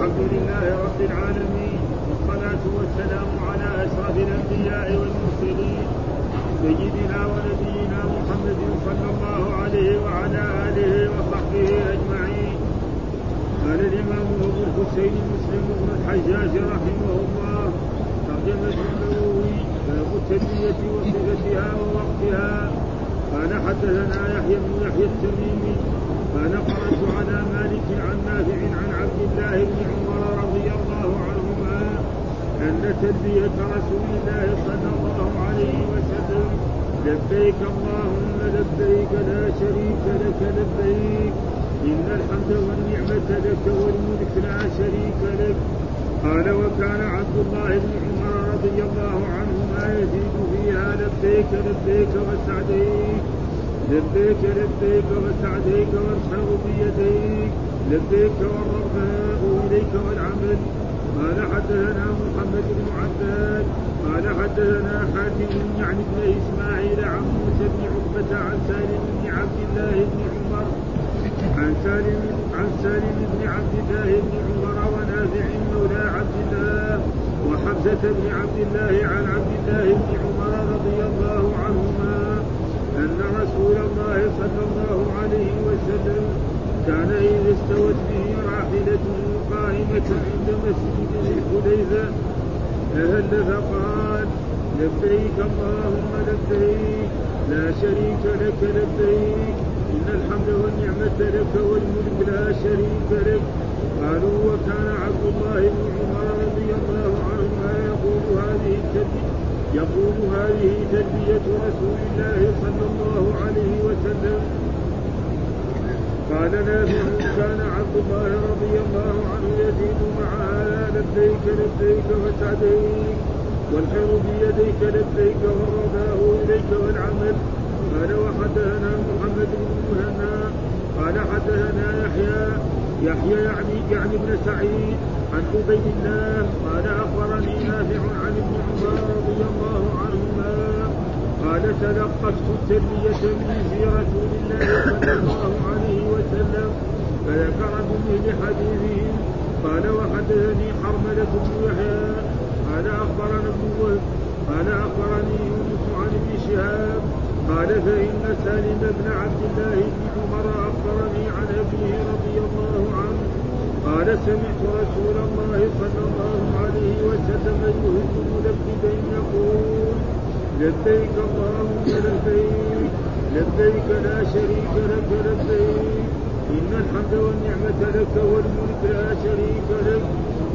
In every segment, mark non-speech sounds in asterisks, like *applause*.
الحمد لله رب العالمين والصلاة والسلام على أشرف الأنبياء والمرسلين سيدنا ونبينا محمد صلى الله عليه وعلى آله وصحبه أجمعين. قال الإمام أبو الحسين مسلم بن الحجاج رحمه الله ترجمة النووي باب التلبية وصفتها ووقتها. قال حدثنا يحيى بن يحيى التميمي قال قرأت على مالك عن نافع عن عبد الله بن عمر رضي الله عنهما أن تلبية رسول الله صلى الله عليه وسلم لبيك اللهم لبيك لا شريك لك لبيك. إن الحمد والنعمة لك والملك لا شريك لك. قال وكان عبد الله بن عمر رضي الله عنهما يزيد فيها لبيك لبيك وسعديك. لبيك لبيك وسعديك والخير بيديك لبيك والرغباء إليك والعمل. قال حدثنا محمد بن عباد قال حدثنا حاتم يعني بن إسماعيل عن موسى بن عقبة عن سالم بن عبد الله بن عمر عن سالم عن سالم بن عبد الله بن عمر ونافع مولى عبد الله وحمزة بن عبد الله عن عبد الله بن عمر رضي الله عنهما أن رسول الله صلى الله عليه وسلم كان إذا استوت به راحلته قائمة عند مسجد الحديثة. أهل فقال لبيك اللهم لبيك لا شريك لك لبيك إن الحمد والنعمة لك والملك لا شريك لك. قالوا وكان عبد الله بن عمر رضي الله عنهما يقول هذه التلبية يقول هذه تلبية رسول الله صلى الله عليه وسلم. قال نافع كان عبد الله رضي الله عنه يزيد مع هذا لبيك لبيك وسعديك والخير بيديك لبيك والرضاه إليك والعمل. قال وحدثنا محمد بن مهنا قال حدثنا يحيى يحيى يعني يعني ابن سعيد عن عبيد الله قال أخبرني نافع عن ابن عمر رضي الله عنهما قال تلقفت التلبية من في رسول الله صلى الله عليه وسلم فذكر بمثل حديثهم قال وحدثني حرملة بن يحيى قال أخبرنا ابن وهب قال أخبرني يونس عن ابن شهاب قال فإن سالم بن عبد الله بن عمر أخبرني عن أبيه رضي الله عنه قال سمعت رسول الله صلى الله عليه وسلم يهز ملبدا يقول لبيك اللهم لبيك لبيك لا شريك لك لبيك. إن الحمد والنعمة لك والملك لا شريك لك.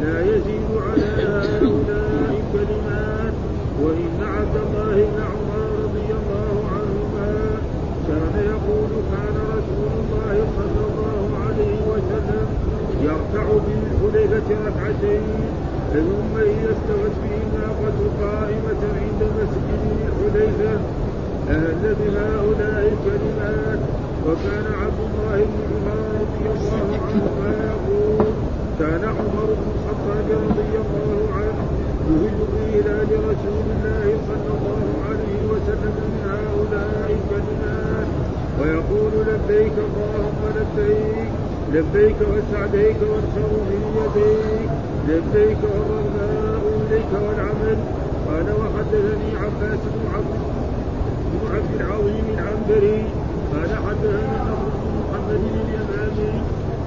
لا يزيد على هؤلاء كلمات وإن عبد الله بن عمر رضي الله عنهما كان يقول كان رسول الله صلى الله عليه وسلم يركع بالحليفة ركعتين ثم إذا استوت به الناقة قائمة عند مسجد الحليفة أهل بهؤلاء الكلمات. وكان عبد الله بن عمر رضي الله عنهما يقول كان عمر بن الخطاب رضي الله عنه يهل بهلال رسول الله صلى الله عليه وسلم من هؤلاء الكلمات ويقول لبيك اللهم لبيك لبيك وسعديك والخير في يديك. لبيك والرغباء إليك والعمل. قال وحدثني عباس بن عبد بن عبد العظيم العنبري. قال حدثنا بن محمد اليمامي.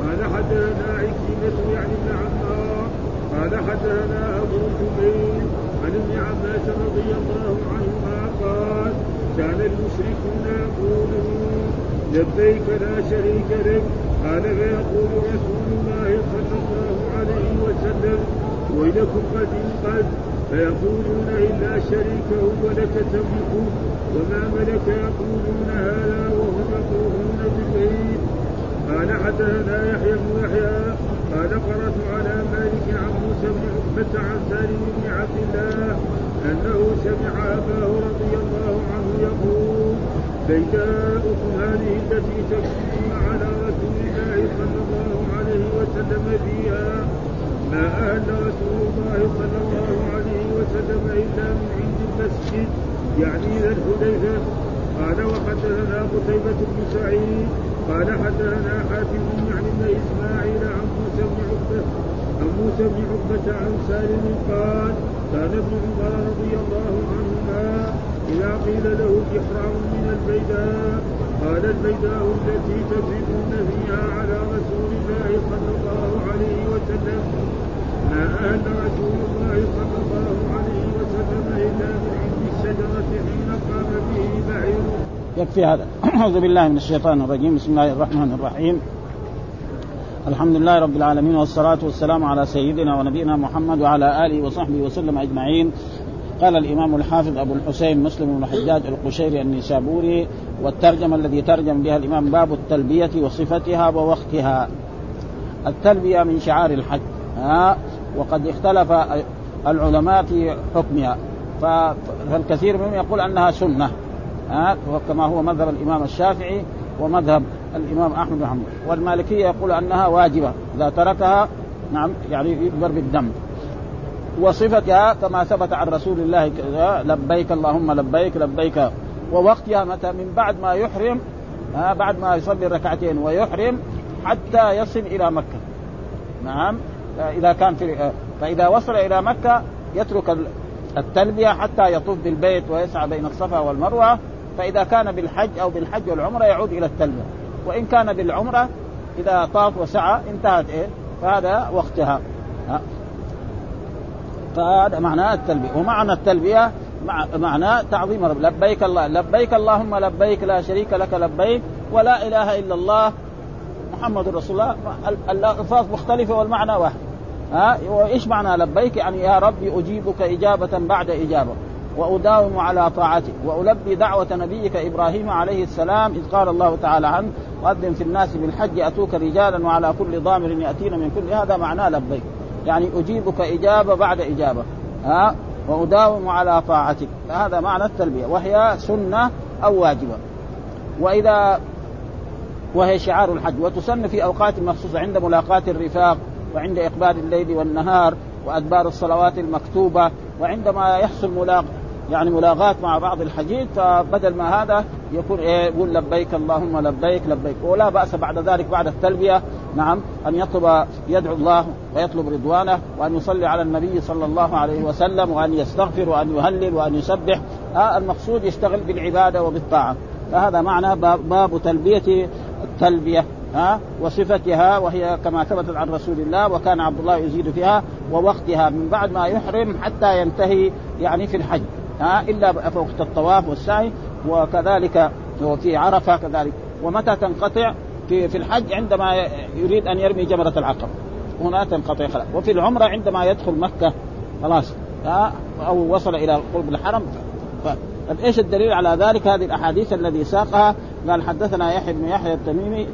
قال حدثنا عكرمة يعني ابن عمار. قال حدثنا أبو جبير عن ابن عباس رضي الله عنهما قال كان المشركون يقولون لبيك لا شريك لك. قال فيقول رسول الله صلى الله عليه وسلم ويلكم قد قد فيقولون إلا شريكه ولك تملكه وما ملك يقولون هذا وهم يطوفون بالبيت. قال حدثنا يحيى بن يحيى قال قرأت على مالك عن موسى بن عقبة عن سالم بن عبد الله أنه سمع أباه رضي الله عنه يقول بيداؤكم هذه التي تكفون على رسول الله صلى الله عليه وسلم فيها ما أهل رسول الله صلى الله عليه وسلم إلا من عند المسجد يعني ذا الحديثة قال وحدثنا قتيبة بن سعيد قال حدثنا حاتم يعني بن إسماعيل عن موسى بن عقبة عن موسى بن عقبة عن سالم قال كان ابن عمر رضي الله عنهما إذا قيل له إحرام من البيداء قال البيداء التي تفرقون فيها على رسول الله صلى الله عليه وسلم. ما أهل رسول الله صلى الله عليه وسلم إلا عند الشجرة حين قام به بعيره يكفي هذا. *clears throat* أعوذ بالله من الشيطان الرجيم. بسم الله الرحمن الرحيم. الحمد لله رب العالمين والصلاة والسلام على سيدنا ونبينا محمد وعلى آله وصحبه وسلم أجمعين. قال الإمام الحافظ أبو الحسين مسلم بن الحجاج القشيري النسابوري والترجمة الذي ترجم بها الإمام باب التلبية وصفتها ووقتها. التلبية من شعار الحج ها؟ وقد اختلف العلماء في حكمها. فالكثير منهم يقول أنها سنة ها؟ كما هو مذهب الإمام الشافعي ومذهب الإمام أحمد بن حنبل. والمالكية يقول أنها واجبة إذا تركها نعم يعني يكبر بالدم. وصفتها كما ثبت عن رسول الله لبيك اللهم لبيك لبيك. ووقتها متى؟ من بعد ما يحرم بعد ما يصلي ركعتين ويحرم حتى يصل إلى مكة. نعم. إذا كان في فإذا وصل إلى مكة يترك التلبية حتى يطوف بالبيت ويسعى بين الصفا والمروة. فإذا كان بالحج أو بالحج والعمرة يعود إلى التلبية. وإن كان بالعمرة إذا طاف وسعى انتهت إيه؟ فهذا وقتها. فهذا معناه التلبية. ومعنى التلبية معناه تعظيم رب. لبيك الله لبيك اللهم لبيك لا شريك لك لبيك ولا إله إلا الله محمد رسول الله. الألفاظ مختلفة والمعنى واحد. ها؟ وإيش معنى لبيك؟ يعني يا ربي أجيبك إجابة بعد إجابة. وأداوم على طاعتك. وألبي دعوة نبيك إبراهيم عليه السلام إذ قال الله تعالى عنه وأذن في الناس بالحج أتوك رجالا وعلى كل ضامر يأتين من كل. هذا معناه لبيك. يعني أجيبك إجابة بعد إجابة. ها؟ وأداوم على طاعتك. هذا معنى التلبية. وهي سنة أو واجبة. وإذا وهي شعار الحج. وتسن في أوقات مخصوصة عند ملاقاة الرفاق وعند إقبال الليل والنهار وأدبار الصلوات المكتوبة وعندما يحصل ملاق يعني ملاغات مع بعض الحجيج فبدل ما هذا يكون إيه؟ يقول لبيك اللهم لبيك لبيك. ولا بأس بعد ذلك بعد التلبية نعم أن يطلب يدعو الله ويطلب رضوانه وأن يصلي على النبي صلى الله عليه وسلم وأن يستغفر وأن يهلل وأن يسبح. آه المقصود يشتغل بالعبادة وبالطاعة. فهذا معنى باب, باب تلبية التلبيه ها وصفتها وهي كما ثبتت عن رسول الله وكان عبد الله يزيد فيها ووقتها. من بعد ما يحرم حتى ينتهي يعني في الحج ها إلا في وقت الطواف والسعي. وكذلك وفي عرفة كذلك. ومتى تنقطع؟ في في الحج عندما يريد أن يرمي جمره العقبه هنا تنقطع خلاص وفي العمرة عندما يدخل مكة خلاص أو وصل إلى قرب الحرم. طيب إيش الدليل على ذلك؟ هذه الأحاديث الذي ساقها قال حدثنا يحيى بن يحيى التميمي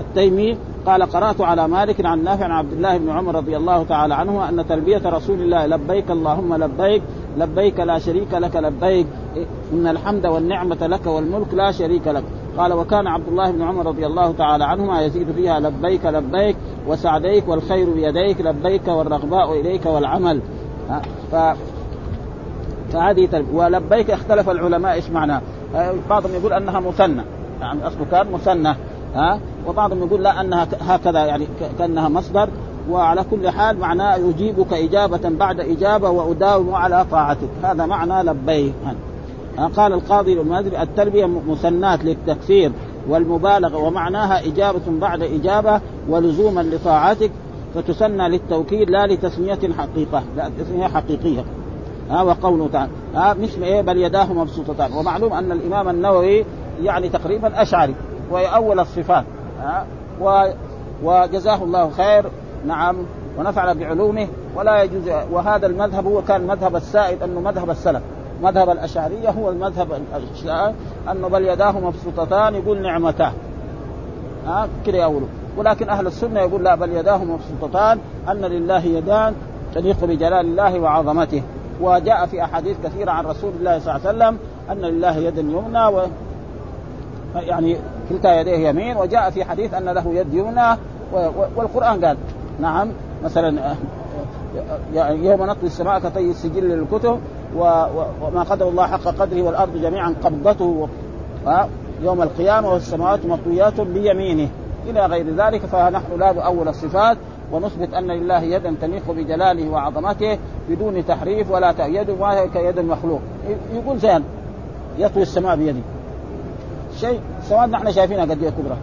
التيمي قال قرأت على مالك عن نافع عن عبد الله بن عمر رضي الله تعالى عنه أن تلبية رسول الله لبيك اللهم لبيك لبيك لا شريك لك لبيك إن الحمد والنعمة لك والملك لا شريك لك قال وكان عبد الله بن عمر رضي الله تعالى عنهما يزيد فيها لبيك لبيك وسعديك والخير بيديك لبيك والرغباء إليك والعمل. ف فهذه تلبية ولبيك اختلف العلماء إيش معناه بعضهم يقول أنها مثنى. يعني أصله كان مثنى. ها وبعضهم يقول لا أنها هكذا يعني كأنها مصدر. وعلى كل حال معناه يجيبك إجابة بعد إجابة وأداوم على طاعتك. هذا معنى لبيك. قال القاضي المادري التلبية مثنات للتكفير والمبالغة ومعناها إجابة بعد إجابة ولزوما لطاعتك فتسنى للتوكيد لا لتسمية حقيقة لا تسمية حقيقية. ها وقوله تعالى ها مثل إيه؟ بل يداه مبسوطتان. ومعلوم أن الإمام النووي يعني تقريبا أشعري ويأول الصفات. ها و وجزاه الله خير نعم ونفعل بعلومه ولا يجوز وهذا المذهب هو كان مذهب السائد أنه مذهب السلف. مذهب الاشعريه هو المذهب أنه بل يداه مبسوطتان يقول نعمتان ها كده يقولوا ولكن أهل السنة يقول لا بل يداه مبسوطتان أن لله يدان تليق بجلال الله وعظمته. وجاء في أحاديث كثيرة عن رسول الله صلى الله عليه وسلم أن لله يدا يمنى و يعني كلتا يديه يمين. وجاء في حديث أن له يد يمنى والقرآن قال نعم مثلا يعني يوم نطوي السماء كطي السجل للكتب وما قدر الله حق قدره والأرض جميعا قبضته يوم القيامة والسماوات مطويات بيمينه. إلى غير ذلك فنحن لا نؤول الصفات ونثبت أن لله يدا تليق بجلاله وعظمته بدون تحريف ولا يد ما كيد المخلوق يقول زين يطوي السماء بيده. شيء سواء نحن شايفينها قد كبرى.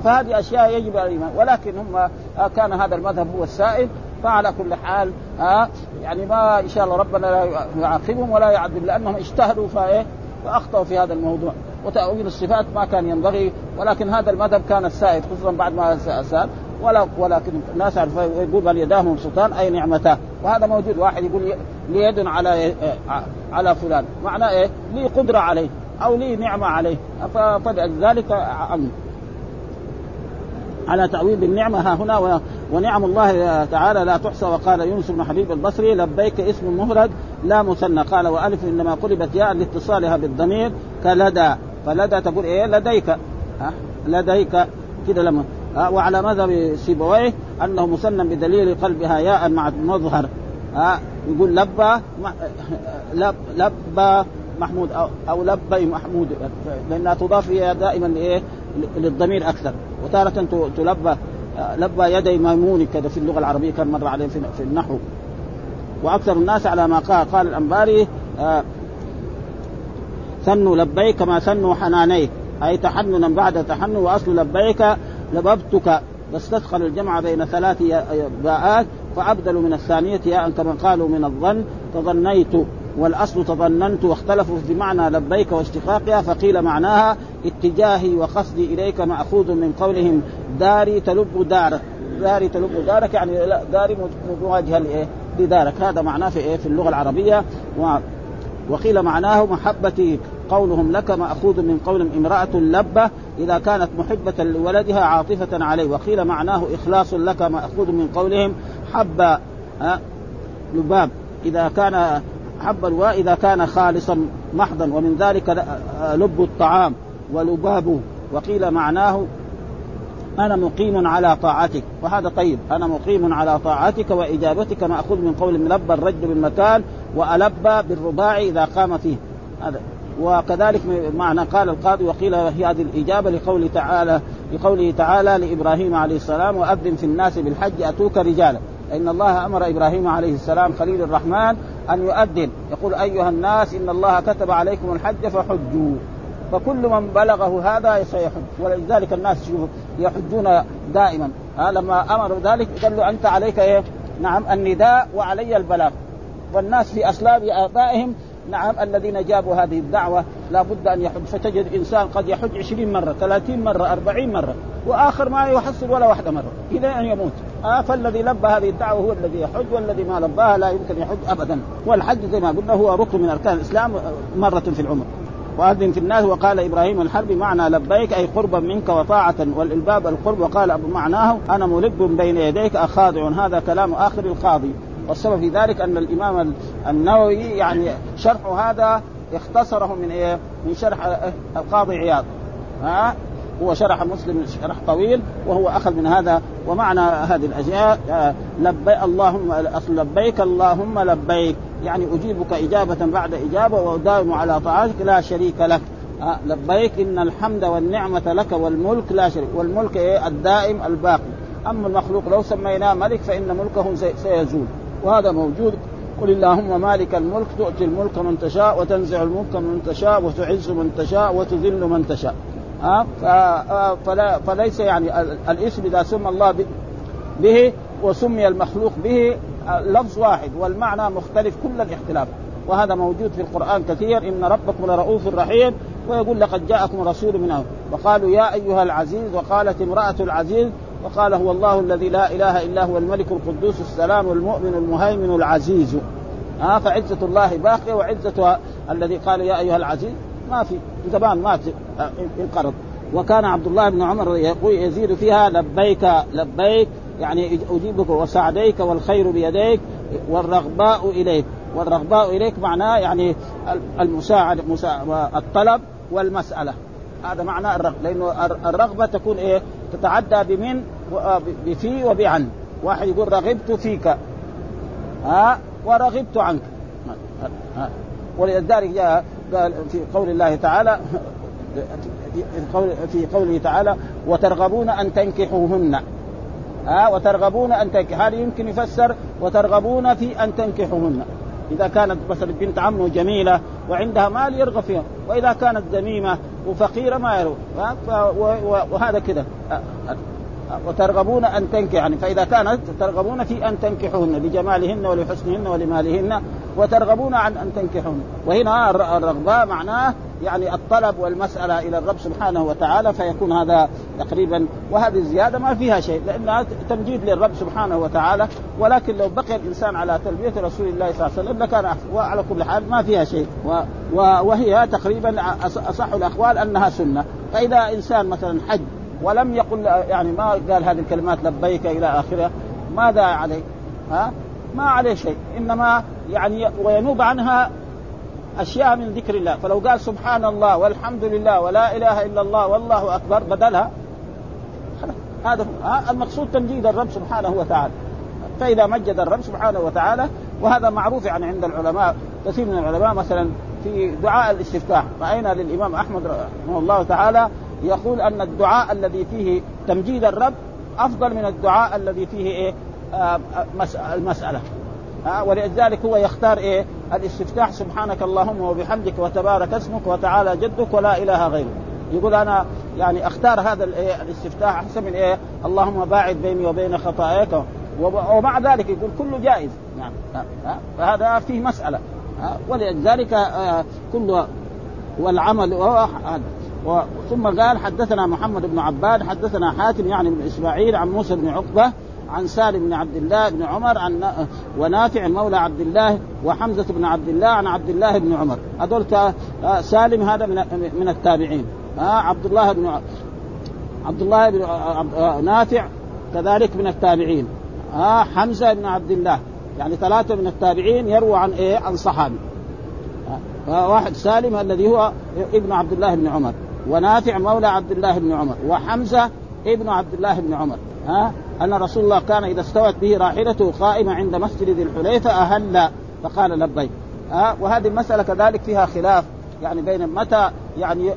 فهذه أشياء يجب الإيمان. ولكن هم كان هذا المذهب هو السائد فعلى كل حال ها يعني ما إن شاء الله ربنا لا يعاقبهم ولا يعذب لأنهم اجتهدوا فايه فاخطاوا في هذا الموضوع. وتأويل الصفات ما كان ينبغي ولكن هذا المذهب كان السائد خصوصا بعد ما سأل ولا ولكن الناس يقول بل يداه سلطان أي نعمتاه وهذا موجود واحد يقول لي يد على على فلان. معناه إيه؟ لي قدرة عليه أو لي نعمة عليه. فلذلك عنه على تأويل النعمة ها هنا ونعم الله تعالى لا تحصى. وقال يونس بن حبيب البصري لبيك اسم مهرد لا مثنى. قال وألف إنما قلبت ياء لاتصالها بالضمير كلدى. فلدى تقول إيه؟ لديك. ها؟ لديك. كده لما وعلى مذهب سيبويه أنه مسنن بدليل قلبها ياء مع المظهر ها؟ يقول لبى لب لبى محمود أو, أو لبى محمود. لأنها تضاف دائما لايه للضمير أكثر. وتارة تلبى لبى يدي ميمون كذا في اللغة العربية كم مر عليه في النحو. وأكثر الناس على ما قال قال الأنباري آه ثنوا لبيك كما ثنوا حنانيك أي تحننا بعد تحنن وأصل لبيك لببتك. تدخل الجمع بين ثلاث باءات فأبدلوا من الثانية ياء كما قالوا من الظن. تظنيت والأصل تظننت واختلفوا في معنى لبيك واشتقاقها فقيل معناها اتجاهي وقصدي إليك مأخوذ من قولهم. داري تلب دارك داري تلب دارك يعني داري مواجهة لإيه؟ لدارك. هذا معناه في إيه؟ في اللغة العربية. وقيل معناه محبتي قولهم لك مأخوذ من قول امرأة لبة إذا كانت محبة لولدها عاطفة عليه. وقيل معناه إخلاص لك مأخوذ من قولهم. حب لباب. إذا كان حب الواء إذا كان خالصا محضا ومن ذلك لب الطعام ولبابه. وقيل معناه أنا مقيم على طاعتك. وهذا طيب. أنا مقيم على طاعتك وإجابتك مأخوذ من قول لب الرجل بالمكان وألب بالرباع إذا قام فيه. هذا. وكذلك معنى قال القاضي وقيل هي هذه الإجابة لقوله تعالى لقوله تعالى لإبراهيم عليه السلام وأذن في الناس بالحج أتوك رجالا. إن الله أمر إبراهيم عليه السلام خليل الرحمن أن يؤذن. يقول أيها الناس إن الله كتب عليكم الحج فحجوا. فكل من بلغه هذا سيحج. ولذلك الناس يحجون دائما. ها لما امروا ذلك. قال له أنت عليك إيه؟ نعم النداء وعلي البلاغ. والناس في أسلاب آبائهم نعم الذين جابوا هذه الدعوة لا بد أن يحج. فتجد إنسان قد يحج عشرين مرة ثلاثين مرة أربعين مرة وآخر ما يحصل ولا واحدة مرة. إلى أن يموت. آه فالذي لبى هذه الدعوة هو الذي يحج والذي ما لباها لا يمكن يحج أبدا. والحج زي ما قلنا هو ركن من أركان الإسلام مرة في العمر. وأذن في الناس وقال إبراهيم الحرب معنى لبيك أي قربا منك وطاعة والإلباب القرب وقال أبو معناه أنا ملب بين يديك أخاضع هذا كلام آخر القاضي. والسبب في ذلك أن الإمام النووي يعني شرح هذا اختصره من إيه؟ من شرح القاضي عياض. ها هو شرح مسلم شرح طويل وهو أخذ من هذا ومعنى هذه الأشياء لبي اللهم لبيك اللهم لبيك. يعني أجيبك إجابة بعد إجابة واداوم على طاعتك لا شريك لك. لبيك إن الحمد والنعمة لك والملك لا شريك. والملك إيه؟ الدائم الباقي. أما المخلوق لو سميناه ملك فإن ملكه سيزول. وهذا موجود. قل اللهم مالك الملك تؤتي الملك من تشاء وتنزع الملك من تشاء وتعز من تشاء وتذل من تشاء. ها؟ فلا فليس يعني الاسم إذا سمى الله به وسمي المخلوق به لفظ واحد والمعنى مختلف كل الاختلاف. وهذا موجود في القرآن كثير إن ربكم لرؤوف رحيم ويقول لقد جاءكم رسول من وقالوا يا أيها العزيز وقالت امرأة العزيز وقال هو الله الذي لا إله إلا هو الملك القدوس السلام المؤمن المهيمن العزيز. ها آه فعزة الله باقية وعزة الذي قال يا أيها العزيز. ما في زمان مات آه، انقرض. وكان عبد الله بن عمر يقول يزيد فيها لبيك لبيك يعني أجيبك وسعديك والخير بيديك والرغباء إليك. والرغباء إليك معناه يعني المساعدة الطلب والمسألة. هذا معنى الرغبة لأنه الرغبة تكون إيه؟ تتعدى بمن؟ آه، بفي وبعن. واحد يقول رغبت فيك. ها؟ ورغبت عنك. ولذلك جاء قال في قول الله تعالى في قوله تعالى وترغبون أن تنكحوهن. ها آه وترغبون أن تنكح. هذا يمكن يفسر وترغبون في أن تنكحوهن. إذا كانت مثلا بنت عمه جميلة وعندها مال يرغب فيها وإذا كانت ذميمة وفقيرة ما يرغب. وهذا كذا وترغبون أن تنكح يعني فإذا كانت ترغبون في أن تنكحوهن لجمالهن ولحسنهن ولمالهن وترغبون عن أن تنكحوهن. وهنا الرغبة معناه يعني الطلب والمسألة إلى الرب سبحانه وتعالى فيكون هذا تقريبا وهذه الزيادة ما فيها شيء لأنها تمجيد للرب سبحانه وتعالى. ولكن لو بقي الإنسان على تلبية رسول الله صلى الله عليه وسلم لكان وعلى كل حال ما فيها شيء. وهي تقريبا أصح الأقوال أنها سنة. فإذا إنسان مثلا حج ولم يقل يعني ما قال هذه الكلمات لبيك إلى آخره ماذا عليه؟ ها؟ ما عليه شيء إنما يعني وينوب عنها أشياء من ذكر الله. فلو قال سبحان الله والحمد لله ولا إله إلا الله والله أكبر بدلها. هذا المقصود تمجيد الرب سبحانه وتعالى. فإذا مجد الرب سبحانه وتعالى وهذا معروف يعني عند العلماء كثير من العلماء مثلا في دعاء الاستفتاح. رأينا للإمام أحمد رحمه الله تعالى يقول أن الدعاء الذي فيه تمجيد الرب أفضل من الدعاء الذي فيه إيه؟ آه المسألة. ها ولذلك هو يختار إيه؟ الاستفتاح سبحانك اللهم وبحمدك وتبارك اسمك وتعالى جدك ولا إله غيرك. يقول أنا يعني أختار هذا الايه الاستفتاح أحسن من إيه؟ اللهم باعد بيني وبين خطاياك. ومع ذلك يقول كله جائز. نعم فهذا فيه مسألة. ولذلك آه، كل والعمل ثم قال حدثنا محمد بن عباد حدثنا حاتم يعني بن إسماعيل عن موسى بن عقبة عن سالم بن عبد الله بن عمر عن ونافع مولى عبد الله وحمزة بن عبد الله عن عبد الله بن عمر. هذول آه، سالم هذا من من التابعين. آه عبد الله بن عبد الله بن آه نافع كذلك من التابعين. حمزة بن عبد الله يعني ثلاثة من التابعين يروى عن إيه؟ عن صحابي. واحد سالم الذي هو ابن عبد الله بن عمر. ونافع مولى عبد الله بن عمر وحمزة ابن عبد الله بن عمر. ها؟ أن رسول الله كان إذا استوت به راحلته قائمة عند مسجد ذي الحليفة أهل. فقال لبيك. ها؟ وهذه المسألة كذلك فيها خلاف. يعني بين متى يعني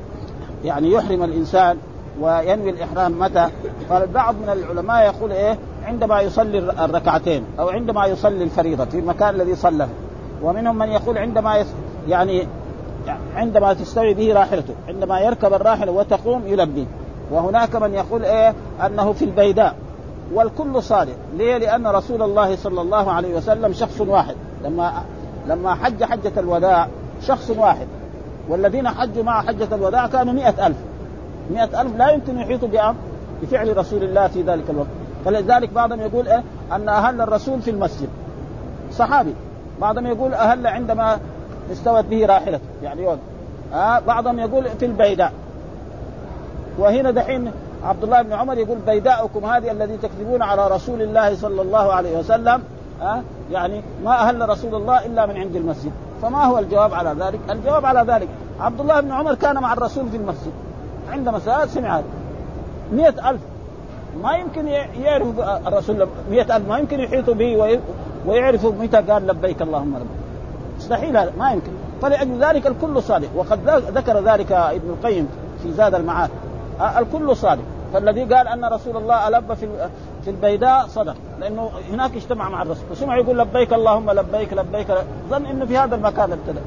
يعني يحرم الإنسان وينوي الإحرام متى؟ قال بعض من العلماء يقول إيه؟ عندما يصلي الركعتين أو عندما يصلي الفريضة في المكان الذي صلى ومنهم من يقول عندما يعني عندما تستوي به راحلته عندما يركب الراحله وتقوم يلبي وهناك من يقول إيه؟ أنه في البيداء. والكل صادق. ليه؟ لأن رسول الله صلى الله عليه وسلم شخص واحد. لما لما حج حجة الوداع شخص واحد. والذين حجوا مع حجة الوداع كانوا مئة ألف. مئة ألف لا يمكن يحيطوا بأمر بفعل رسول الله في ذلك الوقت. فلذلك بعضهم يقول إيه؟ أن أهل الرسول في المسجد. صحابي. بعضهم يقول أهل عندما استوت به راحلته. يعني يوم آه بعضهم يقول في البيداء. وهنا دحين عبد الله بن عمر يقول بيداؤكم هذه الذي تكذبون على رسول الله صلى الله عليه وسلم أه؟ يعني ما أهل رسول الله إلا من عند المسجد. فما هو الجواب على ذلك؟ الجواب على ذلك عبد الله بن عمر كان مع الرسول في المسجد. عندما سمع هذا. مئة ألف. ما يمكن يعرف الرسول مئة ألف ما يمكن يحيطوا به ويعرفوا متى قال لبيك اللهم لبيك مستحيل هذا ما يمكن. فلأجل ذلك الكل صادق. وقد ذكر ذلك ابن القيم في زاد المعاد. الكل صادق. فالذي قال أن رسول الله ألب في في البيداء صدق. لأنه هناك اجتمع مع الرسول. وسمع يقول لبيك اللهم لبيك لبيك ظن إنه في هذا المكان ابتدى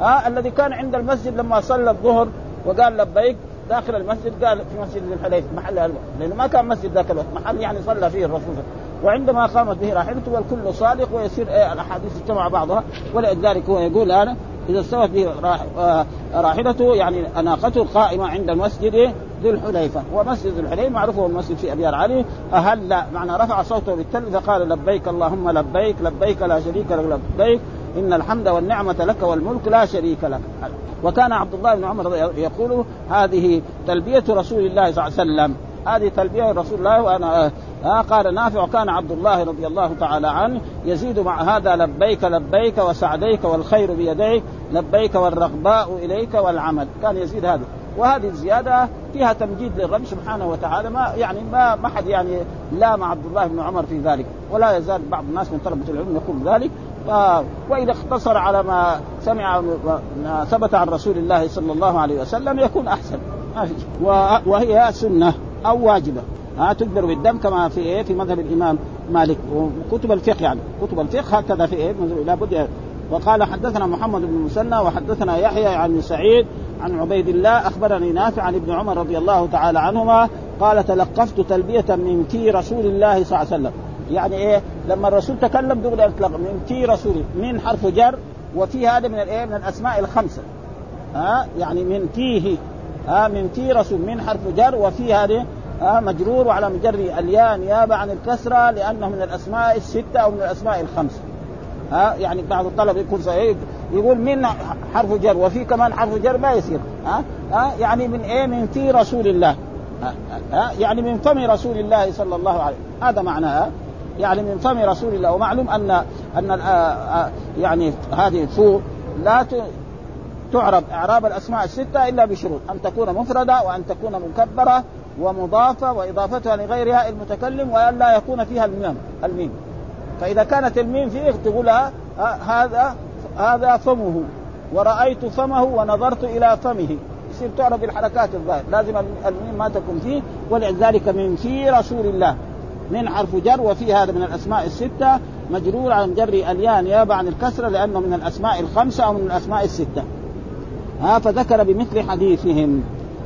ها الذي كان عند المسجد لما صلى الظهر وقال لبيك داخل المسجد قال في مسجد الحليف محل لأنه ما كان مسجد ذاك الوقت محل يعني صلى فيه الرسول. وعندما قامت به راحلته والكل صادق ويصير إيه الأحاديث اجتمع بعضها. ولذلك هو يقول أنا إذا استوت به آه، راحلته يعني اناقته قائمه عند المسجد ذي الحليفة. ومسجد الحليفة معروف هو المسجد في أبيار علي. أهل معنى رفع صوته بالتل فقال لبيك اللهم لبيك لبيك لا شريك لك لبيك إن الحمد والنعمة لك والملك لا شريك لك. وكان عبد الله بن عمر يقول هذه تلبية رسول الله صلى الله عليه وسلم. هذه تلبية رسول الله وأنا آه قال نافع وكان عبد الله رضي الله تعالى عنه يزيد مع هذا لبيك لبيك وسعديك والخير بيديك لبيك والرغباء إليك والعمل. كان يزيد هذا وهذه الزيادة فيها تمجيد للرب سبحانه وتعالى ما يعني ما ما حد يعني لام عبد الله بن عمر في ذلك. ولا يزال بعض الناس من طلبة العلم يقول ذلك. ف... وإذا اقتصر على ما سمع ما ثبت عن رسول الله صلى الله عليه وسلم يكون أحسن. وهي سنة. أو واجبة. ها تجبر بالدم كما في إيه في مذهب الإمام مالك. وكتب الفقه يعني. كتب الفقه هكذا في إيه لابد وقال حدثنا محمد بن مسنى وحدثنا يحيى عن سعيد عن عبيد الله أخبرني نافع عن ابن عمر رضي الله تعالى عنهما قال تلقفت تلبية من في رسول الله صلى الله عليه وسلم. يعني إيه لما الرسول تكلم دغري اطلق من في رسول من حرف جر وفي هذا من الإيه من الأسماء الخمسة. ها يعني من فيه ها من في رسول من حرف جر وفي هذه مجرور وعلى مجر الياء نيابة عن الكسرة لأنه من الأسماء الستة أو من الأسماء الخمسة. ها يعني بعض الطلبة يكون صحيح يقول من حرف جر وفي كمان حرف جر ما يصير. ها ها يعني من إيه؟ من في رسول الله. ها, ها يعني من فم رسول الله صلى الله عليه وسلم. هذا معناه يعني من فم رسول الله. ومعلوم أن أن آه، آه، يعني هذه فو لا تعرب إعراب الأسماء الستة إلا بشروط أن تكون مفردة وأن تكون مكبره ومضافة وإضافتها لغيرها المتكلم وأن لا يكون فيها الميم الميم. فإذا كانت الميم فيه تقولها هذا هذا فمه ورأيت فمه ونظرت إلى فمه. يصير تعرف بالحركات الظاهر. لازم الميم ما تكون فيه ولذلك من في رسول الله من حرف جر وفي هذا من الأسماء الستة مجرور عن جر الياء نيابة عن الكسرة لأنه من الأسماء الخمسة أو من الأسماء الستة. ها فذكر بمثل حديثهم.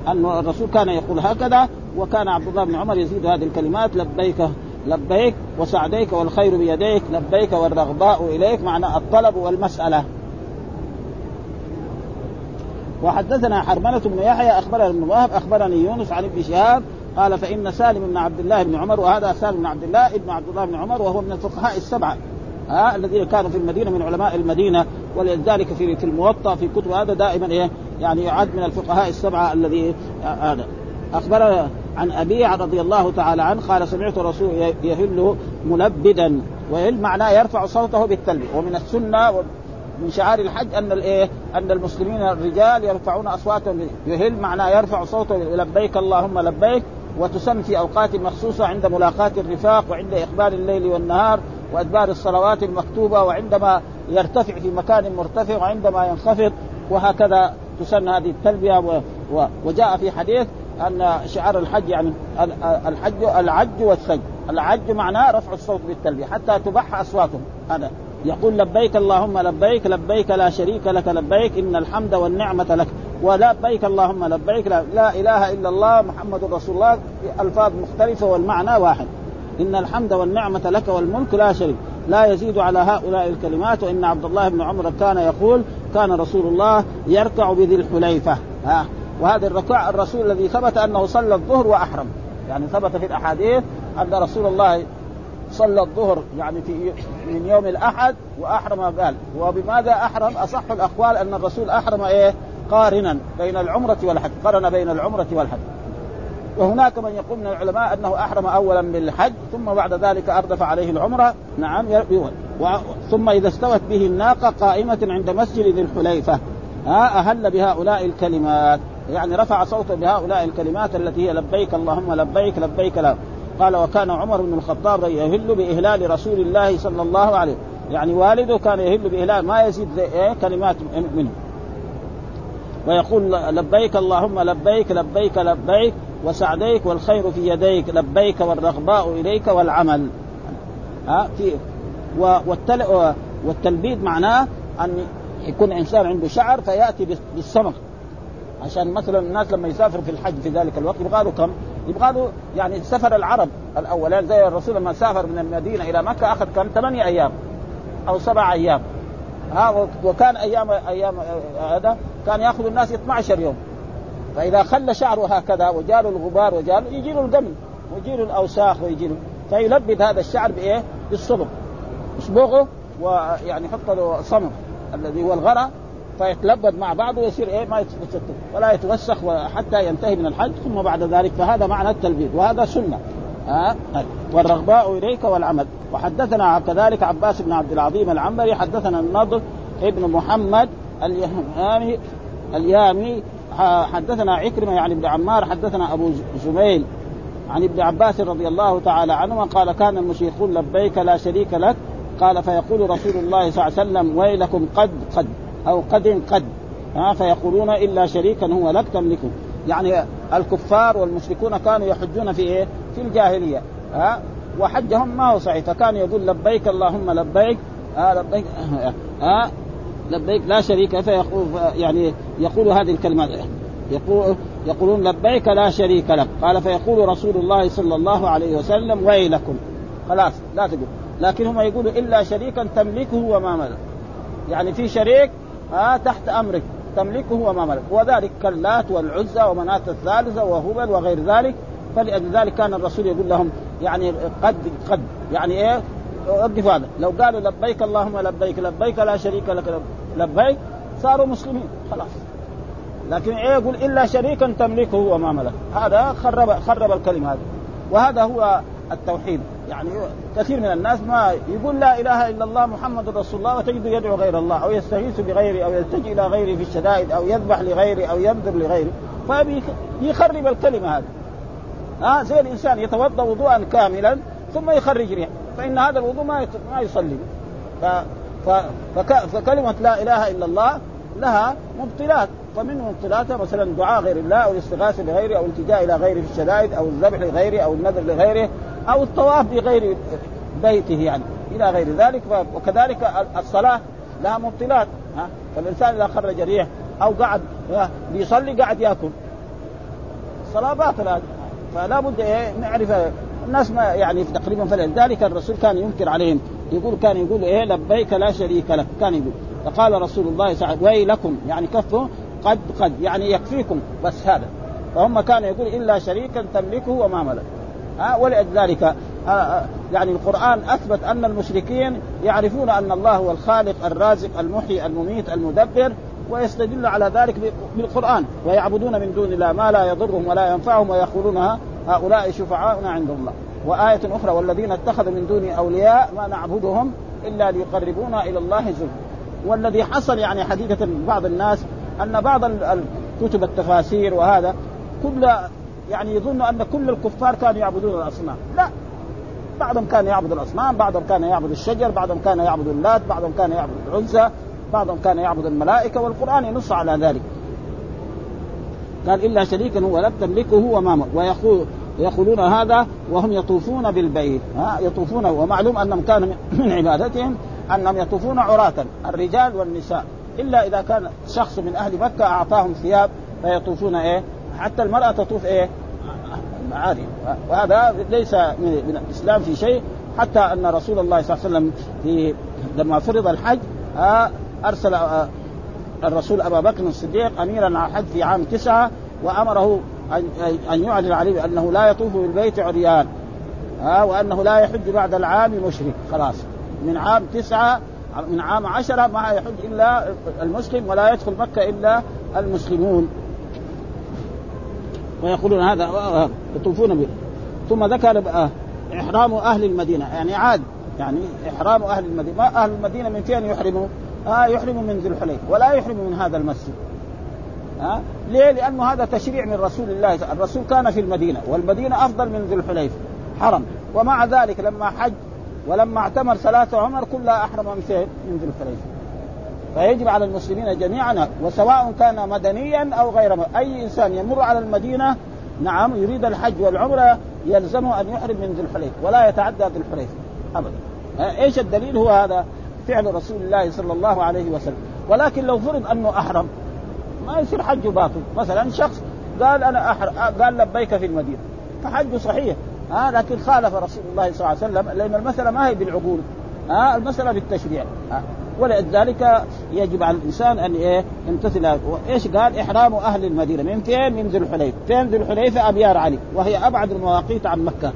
أن الرسول كان يقول هكذا وكان عبد الله بن عمر يزيد هذه الكلمات لبيك لبيك وسعديك والخير بيديك لبيك والرغباء إليك معنى الطلب والمسألة. وحدثنا حرملة بن يحيى أخبرنا ابن وهب أخبرني يونس عن ابن شهاب قال فإن سالم بن عبد الله بن عمر وهذا سالم بن عبد الله ابن عبد الله بن عمر وهو من الفقهاء السبعة. ها الذين كانوا في المدينة من علماء المدينة ولذلك في في الموطأ في كتب هذا دائما إيه يعني يعد من الفقهاء السبعة الذي هذا. أخبر عن أبي رضي الله تعالى عنه قال سمعت رسول يهل ملبدا ويهل معناه يرفع صوته بالتلبية. ومن السنة من شعار الحج أن الايه أن المسلمين الرجال يرفعون أصواتهم. يهل معناه يرفع صوته لبيك اللهم لبيك. وتسن في أوقات مخصوصة عند ملاقاة الرفاق وعند إقبال الليل والنهار وأدبار الصلوات المكتوبة وعندما يرتفع في مكان مرتفع وعندما ينخفض وهكذا تسن هذه التلبية و... و... وجاء في حديث أن شعار الحج يعني الحج العج والسج. العج معناه رفع الصوت بالتلبية حتى تبح أصواتهم. هذا يقول لبيك اللهم لبيك لبيك لا شريك لك لبيك إن الحمد والنعمة لك. ولبيك اللهم لبيك. لا, لا إله إلا الله محمد رسول الله. ألفاظ مختلفة والمعنى واحد. إن الحمد والنعمة لك والملك لا شريك. لا يزيد على هؤلاء الكلمات. وإن عبد الله بن عمر كان يقول كان رسول الله يركع بذي الحليفة. ها؟ وهذا الركوع الرسول الذي ثبت أنه صلى الظهر وأحرم. يعني ثبت في الأحاديث أن رسول الله صلى الظهر يعني في من يوم الأحد وأحرم قال. وبماذا أحرم؟ أصح الأقوال أن الرسول أحرم إيه؟ قارنا بين العمرة والحج، قرن بين العمرة والحج. وهناك من يقول من العلماء أنه أحرم اولا بالحج ثم بعد ذلك أردف عليه العمرة. نعم ثم إذا استوت به الناقة قائمة عند مسجد ذي الحليفة. ها أهل بهؤلاء الكلمات. يعني رفع صوته بهؤلاء الكلمات التي هي لبيك اللهم لبيك لبيك لا. قال وكان عمر بن الخطاب يهل بإهلال رسول الله صلى الله عليه يعني والده كان يهل بإهلال ما يزيد إيه كلمات منه. ويقول لبيك اللهم لبيك لبيك لبيك وسعديك والخير في يديك لبيك والرغباء إليك والعمل ها في والتل والتلبيد معناه أن يكون إنسان عنده شعر فيأتي بالصمغ عشان مثلا الناس لما يسافر في الحج في ذلك الوقت يبغى له كم؟ يبغى له يعني سفر العرب الأولان زي الرسول لما سافر من المدينة إلى مكة أخذ كم؟ ثمانية أيام أو سبع أيام ها وكان أيام أيام هذا كان ياخذ الناس 12 يوم. فإذا خلى شعره هكذا وجاله الغبار وجاله يجي له القمل ويجي له الأوساخ ويجي له فيلبد هذا الشعر بإيه؟ بالصبغ. يصبغه ويعني يحط له صمغ الذي هو الغرة فيتلبد مع بعضه ويصير إيه؟ ما يتشتت ولا يتوسخ حتى ينتهي من الحج ثم بعد ذلك فهذا معنى التلبيد وهذا سنة. ها؟ أه؟ والرغباء إليك والعمل. وحدثنا كذلك عباس بن عبد العظيم العنبري حدثنا النضر ابن محمد اليامي اليامي حدثنا عكرمة يعني ابن عمار حدثنا أبو زميل عن ابن عباس رضي الله تعالى عنهما قال كان المشيخون لبيك لا شريك لك. قال فيقول رسول الله صلى الله عليه وسلم ويلكم قد قد أو قد قد. ها فيقولون إلا شريكا هو لك تملكه. يعني الكفار والمشركون كانوا يحجون في إيه؟ في الجاهلية. ها وحجهم ما هو صحيح. فكان يقول لبيك اللهم لبيك. آه لبيك آه لبيك لا شريك فيقول يعني يقول هذه الكلمات يقول يقولون لبيك لا شريك لك. قال فيقول رسول الله صلى الله عليه وسلم ويلكم. خلاص لا تقول. لكن هم يقولوا إلا شريكا تملكه وما ملك. يعني في شريك آه تحت أمرك. تملكه وما ملك. وذلك كاللات والعزى ومناة الثالثة وهبل وغير ذلك. فلأجل ذلك كان الرسول يقول لهم يعني قد قد. يعني إيه؟ وقفوا هذا. لو قالوا لبيك اللهم لبيك لبيك لا شريك لك لبيك صاروا مسلمين خلاص. لكن إيه يقول إلا شريكا تملكه وما ملك. هذا خرب خرب الكلمة هذه. وهذا هو التوحيد. يعني كثير من الناس ما يقول لا إله إلا الله محمد رسول الله وتجده يدعو غير الله أو يستغيث بغيره أو يلتجئ إلى غيره في الشدائد أو يذبح لغيره أو ينذر لغيره. فيخرب الكلمة هذه. ها زي الإنسان يتوضأ وضوءا كاملا ثم يخرج ريح. فإن هذا الوضوء ما ما يصلي. ف... ف... فك... فكلمة لا إله إلا الله لها مبطلات. فمن مبطلاتها مثلا دعاء غير الله أو الاستغاثة بغيره أو الالتجاء إلى غيره في الشدائد أو الذبح لغيره أو النذر لغيره أو الطواف بغير بيته يعني إلى غير ذلك. وكذلك الصلاة لها مبطلات ها. فالإنسان إذا خرج ريح أو قعد بيصلي قاعد يأكل. الصلاة باطلة. فلا بد إيه نعرف الناس ما يعني تقريبا فلذلك الرسول كان ينكر عليهم. يقول كان يقول إيه لبيك لا شريك لك. كان يقول. فقال رسول الله صلى الله عليه وسلم ويلكم. يعني كفوا قد قد يعني يكفيكم. بس هذا. فهم كان يقول إلا شريكا تملكه وما ملك. ها ولذلك يعني القرآن أثبت أن المشركين يعرفون أن الله هو الخالق الرازق المحيي المميت المدبر ويستدل على ذلك بالقرآن. ويعبدون من دون الله ما لا يضرهم ولا ينفعهم ويقولون هؤلاء شفعاؤنا عند الله. وآية أخرى والذين اتخذوا من دون أولياء ما نعبدهم إلا ليقربونا إلى الله زلفى. والذي حصل يعني حديثة بعض الناس أن بعض كتب التفاسير وهذا كل يعني يظن أن كل الكفار كانوا يعبدون الأصنام. لا. بعضهم كان يعبد الأصنام بعضهم كان يعبد الشجر بعضهم كان يعبد اللات بعضهم كان يعبد العزى بعضهم كان يعبد الملائكة والقرآن ينص على ذلك. قال إلا شريكا هو لم تملكه وما ويقول يقولون هذا وهم يطوفون بالبيت ها يطوفون ومعلوم أنهم كان *clears throat* من عبادتهم أنهم يطوفون عراة الرجال والنساء إلا إذا كان شخص من أهل مكة أعطاهم ثياب فيطوفون إيه حتى المرأة تطوف إيه عارية وهذا ليس من الإسلام في شيء حتى أن رسول الله صلى الله عليه وسلم في لما فرض الحج أرسل الرسول ابا بكر الصديق أميرا على الحج في عام تسعة وأمره ان يعلن عليه بأنه لا يطوف بالبيت عريان. ها وأنه لا يحج بعد العام مشرك. خلاص. من عام تسعة من عام عشرة ما يحج إلا المسلم ولا يدخل مكة إلا المسلمون. ويقولون هذا يطوفون به. ثم ذكر إحرام أهل المدينة. يعني عاد يعني إحرام أهل المدينة. ما أهل المدينة من فين يحرموا؟ آه يحرموا من ذي الحليفة ولا يحرموا من هذا المسجد. ها ليه؟ لأنه هذا تشريع من رسول الله الرسول كان في المدينة والمدينة أفضل من ذي الحليفه حرم ومع ذلك لما حج ولما اعتمر ثلاثة عمر كلها أحرم من؟ من ذي الحليفه فيجب على المسلمين جميعا وسواء كان مدنيا أو غير. أي إنسان يمر على المدينة نعم يريد الحج والعمرة يلزمه أن يحرم من ذي الحليفه ولا يتعدى ذي الحليفه ابدا إيش الدليل هو هذا فعل رسول الله صلى الله عليه وسلم ولكن لو فرض أنه أحرم ما يصير حجه باطل. مثلا شخص قال أنا أحر... قال لبيك في المدينة. فحجه صحيح. ها لكن خالف رسول الله صلى الله عليه وسلم لأن المسألة ما هي بالعقول. ها المسألة بالتشريع. ها ولذلك يجب على الإنسان أن إيه يمتثل. إيش قال؟ إحرام أهل المدينة. من فين؟ من ذي الحليفة، فين ذي الحليفة؟ أبيار علي. وهي أبعد المواقيت عن مكة.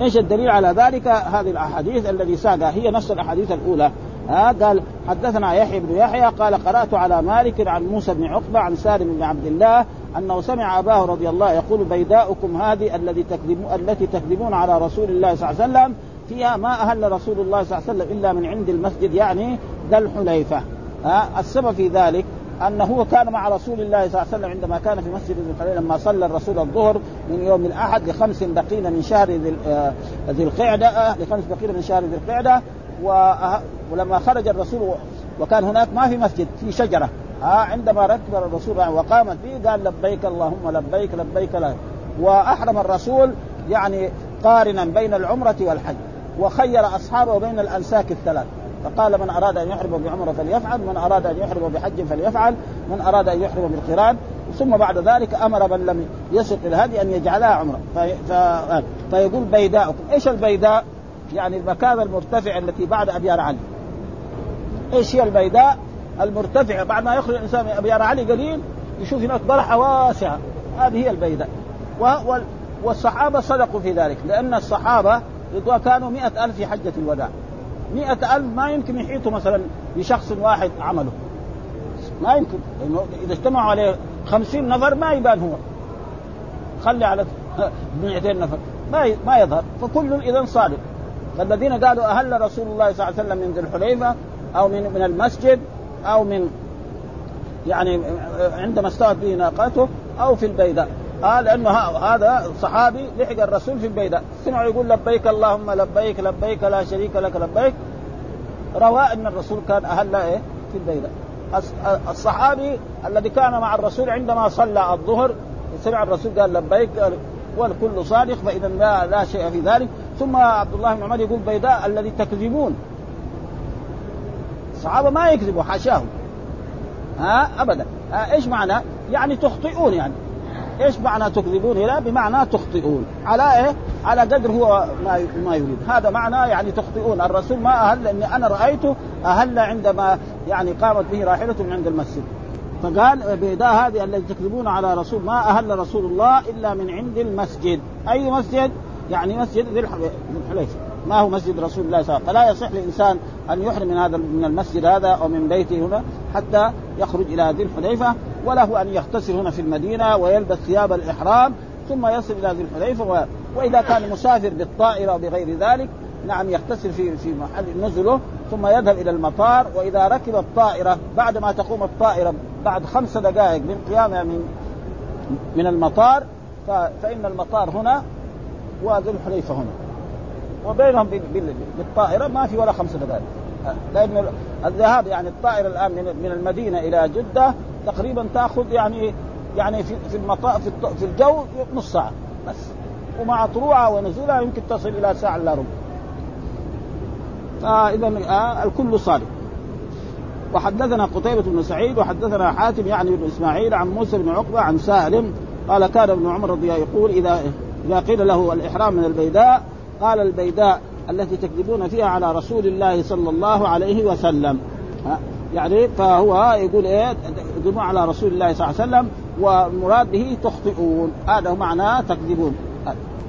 إيش الدليل على ذلك؟ هذه الأحاديث الذي ساقها هي نفس الأحاديث الأولى. ها قال حدثنا يحيى بن يحيى قال قرأت على مالك عن موسى بن عقبة عن سالم بن عبد الله أنه سمع أباه رضي الله يقول بيداؤكم هذه الذي تكذبون التي تكذبون على رسول الله صلى الله عليه وسلم فيها ما أهل رسول الله صلى الله عليه وسلم إلا من عند المسجد يعني ذا الحليفة. السبب في ذلك أنه هو كان مع رسول الله صلى الله عليه وسلم عندما كان في مسجد ذي الحليفه لما صلى الرسول الظهر من يوم الأحد لخمس بقين من شهر ذي القعدة لخمس بقين من شهر ذي القعدة ولما خرج الرسول وكان هناك ما في مسجد في شجرة. ها عندما ركب الرسول وقامت به قال لبيك اللهم لبيك لبيك لا وأحرم الرسول يعني قارنا بين العمرة والحج وخير أصحابه بين الانساك الثلاث. فقال من أراد أن يحرم بعمرة فليفعل من أراد أن يحرم بحج فليفعل من أراد أن يحرم بالقران. ثم بعد ذلك أمر من لم يسق الهدي أن يجعلها عمرة. في ف... فيقول بيداؤكم. إيش البيداء؟ يعني المكان المرتفع التي بعد ابيار علي. إيش هي البيداء؟ المرتفعة. بعد ما يخرج الإنسان من ابيار علي قليل يشوف هناك برحة واسعة. هذه هي البيداء. والصحابة صدقوا في ذلك لأن الصحابة كانوا مئة ألف في حجة الوداع. مئة ألف ما يمكن يحيطوا مثلا بشخص واحد عمله. ما يمكن. لأنه إذا اجتمعوا عليه خمسين نفر ما يبان هو. خلي على 200 نفر. ما ما يظهر. فكل اذا صادق. فالذين قالوا أهل رسول الله صلى الله عليه وسلم من ذي الحليفة أو من من المسجد أو من يعني عندما استوت به ناقته أو في البيداء. آه لأنه هذا صحابي لحق الرسول في البيداء. سمع يقول لبيك اللهم لبيك لبيك لا شريك لك لبيك. روى أن الرسول كان أهل إيه؟ في البيداء. الصحابي الذي كان مع الرسول عندما صلى الظهر سمع الرسول قال لبيك والكل صادق فإذا لا, لا شيء في ذلك. ثم عبد الله بن عمر يقول بيداء الذي تكذبون. الصحابة ما يكذبوا حاشاهم ها ابدا ها إيش معنى؟ يعني تخطئون يعني إيش معنى تكذبون هنا؟ بمعنى تخطئون على إيه؟ على قدر هو ما ما يريد، هذا معنى يعني تخطئون، الرسول ما أهل إني أنا رأيته أهل عندما يعني قامت به راحلة من عند المسجد. فقال بيداء هذه التي تكذبون على رسول ما أهل رسول الله إلا من عند المسجد، أي مسجد؟ يعني مسجد ذي الحليفة، ما هو مسجد رسول الله صلى الله عليه وسلم، فلا يصح لإنسان أن يحرم من هذا من المسجد هذا أو من بيته هنا حتى يخرج إلى ذي الحليفه وله أن يغتسل هنا في المدينة ويلبس ثياب الإحرام ثم يصل إلى ذي الحليفه و... وإذا كان مسافر بالطائرة وبغير ذلك نعم يغتسل في في محل نزله ثم يذهب إلى المطار وإذا ركب الطائرة بعد ما تقوم الطائرة بعد خمس دقائق من قيامها من من المطار ف... فإن المطار هنا وذو الحليفه هنا. وبينهم بالطائرة ما في ولا خمس دقائق. لأن الذهاب يعني الطائرة الآن من المدينة إلى جدة تقريبا تأخذ يعني يعني في في المطار في, الجو نص ساعة بس. ومع طلوعها ونزولها يمكن تصل إلى ساعة إلا ربع. فاذا آه الكل صادق. وحدثنا قتيبة بن سعيد وحدثنا حاتم يعني بن إسماعيل عن موسى بن عقبة عن سالم قال كان ابن عمر رضي الله يقول اذا إذا قيل له الإحرام من البيداء قال البيداء التي تكذبون فيها على رسول الله صلى الله عليه وسلم. يعني فهو يقول إيه؟ تكذبون على رسول الله صلى الله عليه وسلم والمراد به تخطئون. هذا معناه تكذبون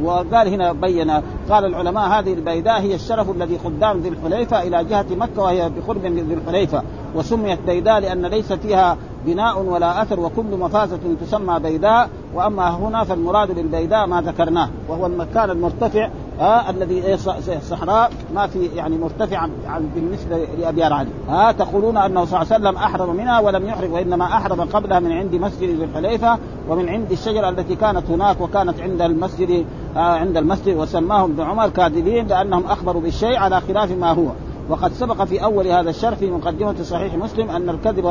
وقال هنا بين قال العلماء هذه البيداء هي الشرف الذي قدام ذي الحليفة إلى جهة مكة وهي بقرب من ذي الحليفة. وسميت بيداء لأن ليس فيها بناء ولا أثر وكل مفازة تسمى بيداء. وأما هنا فالمراد بالبيداء ما ذكرناه وهو المكان المرتفع آه الذي صحراء ما في يعني مرتفع بالنسبة لابيار علي ها تقولون أنه صلى الله عليه وسلم أحرم منها ولم يحرم وإنما أحرم قبلها من عند مسجد ذي الحليفة ومن عند الشجرة التي كانت هناك وكانت عند المسجد آه عند المسجد وسماهم ابن عمر كاذبين لأنهم أخبروا بالشيء على خلاف ما هو. وقد سبق في أول هذا الشرح في مقدمة صحيح مسلم أن الكذب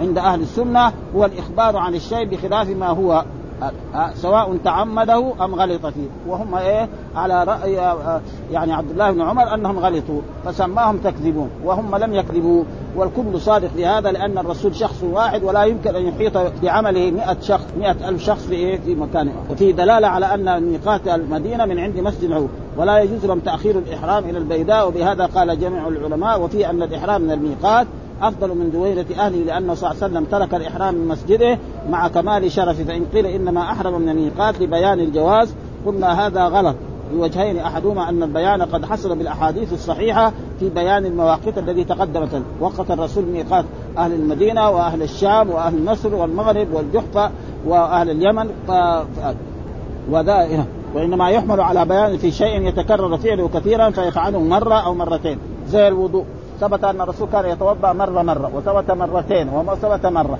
عند أهل السنة هو الإخبار عن الشيء بخلاف ما هو. سواء تعمده أم غلط فيه. وهم إيه؟ على رأي يعني عبد الله بن عمر أنهم غلطوا فسماهم تكذبون وهم لم يكذبوا. والكل صادق لهذا لأن الرسول شخص واحد ولا يمكن أن يحيط بعمله 100 شخص 100 ألف شخص في إيه؟ في مكانه وفي دلالة على أن ميقات المدينة من عند مسجد العود ولا يجوز لهم تأخير الإحرام إلى البيداء وبهذا قال جميع العلماء. وفي أن الإحرام من الميقات أفضل من دويرة أهله لأنه صلى الله عليه وسلم ترك الإحرام من مسجده مع كمال شرفه. فإن قيل إنما أحرم من الميقات لبيان الجواز قلنا هذا غلط. بوجهين أحدهما أن البيان قد حصل بالأحاديث الصحيحة في بيان المواقيت الذي تقدمت. وقت الرسول ميقات أهل المدينة وأهل الشام وأهل مصر والمغرب والجحفة وأهل اليمن ف... ف... وذا وإنما يحمل على بيان في شيء يتكرر فعله كثيرا فيفعله مرة أو مرتين. زي الوضوء. ثبت أن الرسول كان يتوضأ مرة مرة وثبت مرتين وثبت مرة.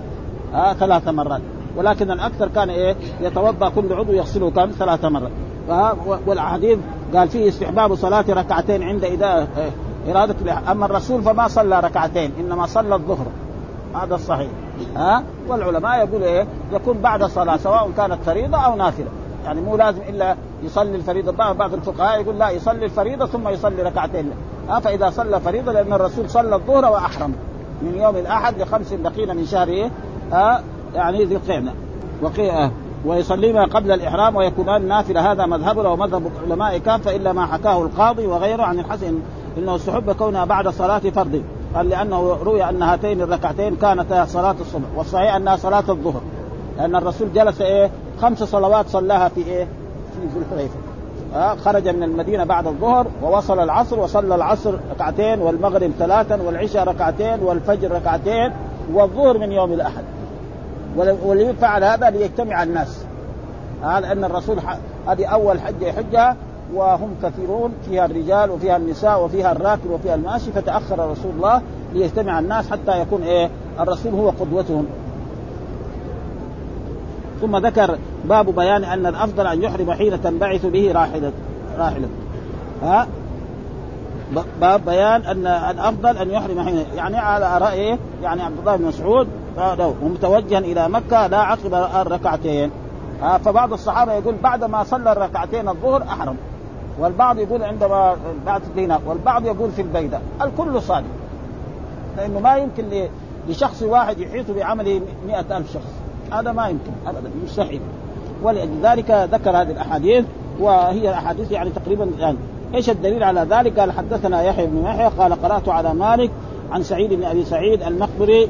آه ثلاث مرات. ولكن الأكثر كان إيه؟ يتوضأ كل عضو يغسله كم؟ ثلاث مرات. والأحاديث قال فيه استحباب صلاة ركعتين عند اذا إرادة أما الرسول فما صلى ركعتين إنما صلى الظهر. هذا الصحيح. ها والعلماء يقول إيه؟ يكون بعد الصلاه سواء كانت فريضة أو نافلة. يعني مو لازم إلا يصلي الفريضة. بعض الفقهاء يقول لا يصلي الفريضة ثم يصلي ركعتين. فاذا صلى فريضة لأن الرسول صلى الظهر وأحرم. من يوم الأحد لخمس بقين من شهر إيه؟ ها يعني ذي القعدة. وقيئة ويصليهما قبل الإحرام ويكونان نافلة. هذا مذهبنا ومذهب العلماء كافة إلا ما حكاه القاضي وغيره عن الحسن إنه استحب كونها بعد صلاة فرض. قال لأنه روي أن هاتين الركعتين كانتا صلاة الصبح. والصحيح أنها صلاة الظهر. لأن الرسول جلس إيه؟ خمس صلوات صلاها في إيه؟ في ذو الحليفة. آه خرج من المدينة بعد الظهر ووصل العصر وصلى العصر ركعتين والمغرب ثلاثا والعشاء ركعتين والفجر ركعتين والظهر من يوم الأحد. ولي فعل هذا ليجتمع الناس. هذا أن الرسول هذه أول حجة يحجها وهم كثيرون فيها الرجال وفيها النساء وفيها الراكب وفيها الماشي فتأخر رسول الله ليجتمع الناس حتى يكون إيه؟ الرسول هو قدوتهم. ثم ذكر باب بيان أن الأفضل أن يحرم حين تنبعث به راحله راحلة. ها؟ باب بيان أن الأفضل أن يحرم حين يعني على رايه يعني عبد الله بن مسعود ومتوجها إلى مكة لا عقب الركعتين. فبعض الصحابة يقول بعد ما صلى الركعتين الظهر أحرم. والبعض يقول عندما بعد الدينار والبعض يقول في البيدة الكل صادق. لأنه ما يمكن لشخص واحد يحيط بعمله مئة ألف شخص. هذا ما يمكن أبدا مستحيل ولذلك ذكر هذه الأحاديث وهي أحاديث يعني تقريبا يعني إيش الدليل على ذلك؟ قال حدثنا يحيى بن يحيى قال قرأت على مالك عن سعيد بن أبي سعيد المقبري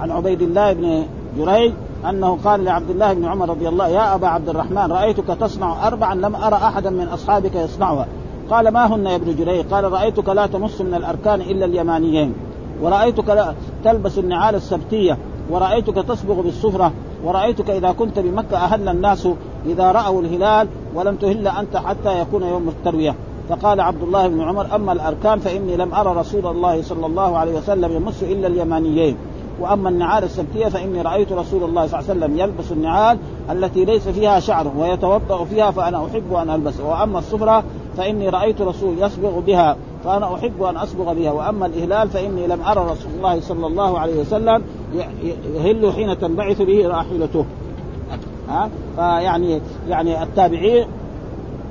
عن عبيد الله بن جريج أنه قال لعبد الله بن عمر رضي الله يا أبا عبد الرحمن رأيتك تصنع اربعا لم أرى احدا من أصحابك يصنعها. قال ما هن يا ابن جريج؟ قال رأيتك لا تمص من الأركان إلا اليمانيين ورأيتك لا تلبس النعال السبتية ورأيتك تصبغ بالصفرة ورأيتك إذا كنت بمكة أهل الناس إذا رأوا الهلال ولم تهل أنت حتى يكون يوم التروية. فقال عبد الله بن عمر أما الأركان فإني لم أرى رسول الله صلى الله عليه وسلم يمس إلا اليمانيين. وأما النعال السبتية فإني رأيت رسول الله صلى الله عليه وسلم يلبس النعال التي ليس فيها شعر ويتوضأ فيها فأنا أحب أن ألبس. وأما الصفرة فإني رأيت رسول يصبغ بها. فانا أحب أن اصبغ بها وأما الإهلال فإني لم أرى رسول الله صلى الله عليه وسلم يهل حين تنبعث به راحلته. ها؟ فيعني يعني التابعين